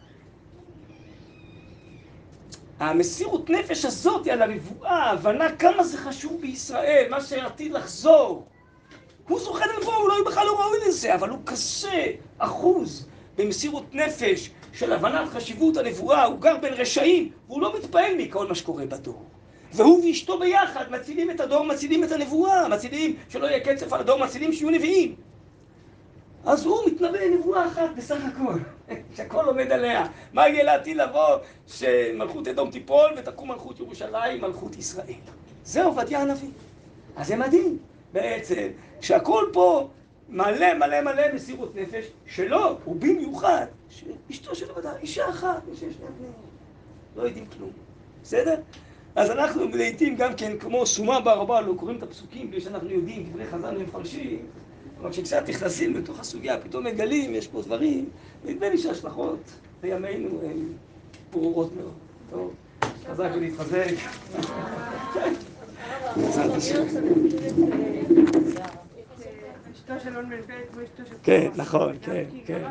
המסירות נפש הזאת על הנבואה, ההבנה כמה זה חשוב בישראל, מה שעתיד לחזור. הוא זוכה לנבואה, הוא לא, בכלל לא ראוי לזה, אבל הוא כזה אחוז במסירות נפש של הבנת חשיבות הנבואה, הוא גר בין רשעים, והוא לא מתפעל מכל מה שקורה בדור. והוא ואשתו ביחד מצילים את הדור, מצילים את הנבואה, מצילים שלא יהיה קצף על הדור, מצילים שיהיו נביאים. אז הוא מתנבא נבואה אחת בסך הכל, שהכל עומד עליה. מה יהיה לעתיד לבוא? שמלכות אדום תיפול ותקום מלכות ירושלים, מלכות ישראל. זה עובדיה הנביא. אז זה מדהים בעצם, שהכל פה מלא מלא מלא מסירות נפש שלו, ובמיוחד שאשתו של עובדיה, אישה אחת, אישה שני בני. לא יודעים כלום. בסדר? אז אנחנו לעיתים גם כן, כמו סומה בערבה, לא קוראים את הפסוקים בלי שאנחנו יודעים, דברי חז"ל ומפרשים. אבל כשקצת נכנסים לתוך הסוגיה, פתאום מגלים, יש פה דברים, נדמה לי שההשלכות בימינו הן ברורות מאוד. טוב, חזק ולהתחזק. כן, נכון, כן, כן.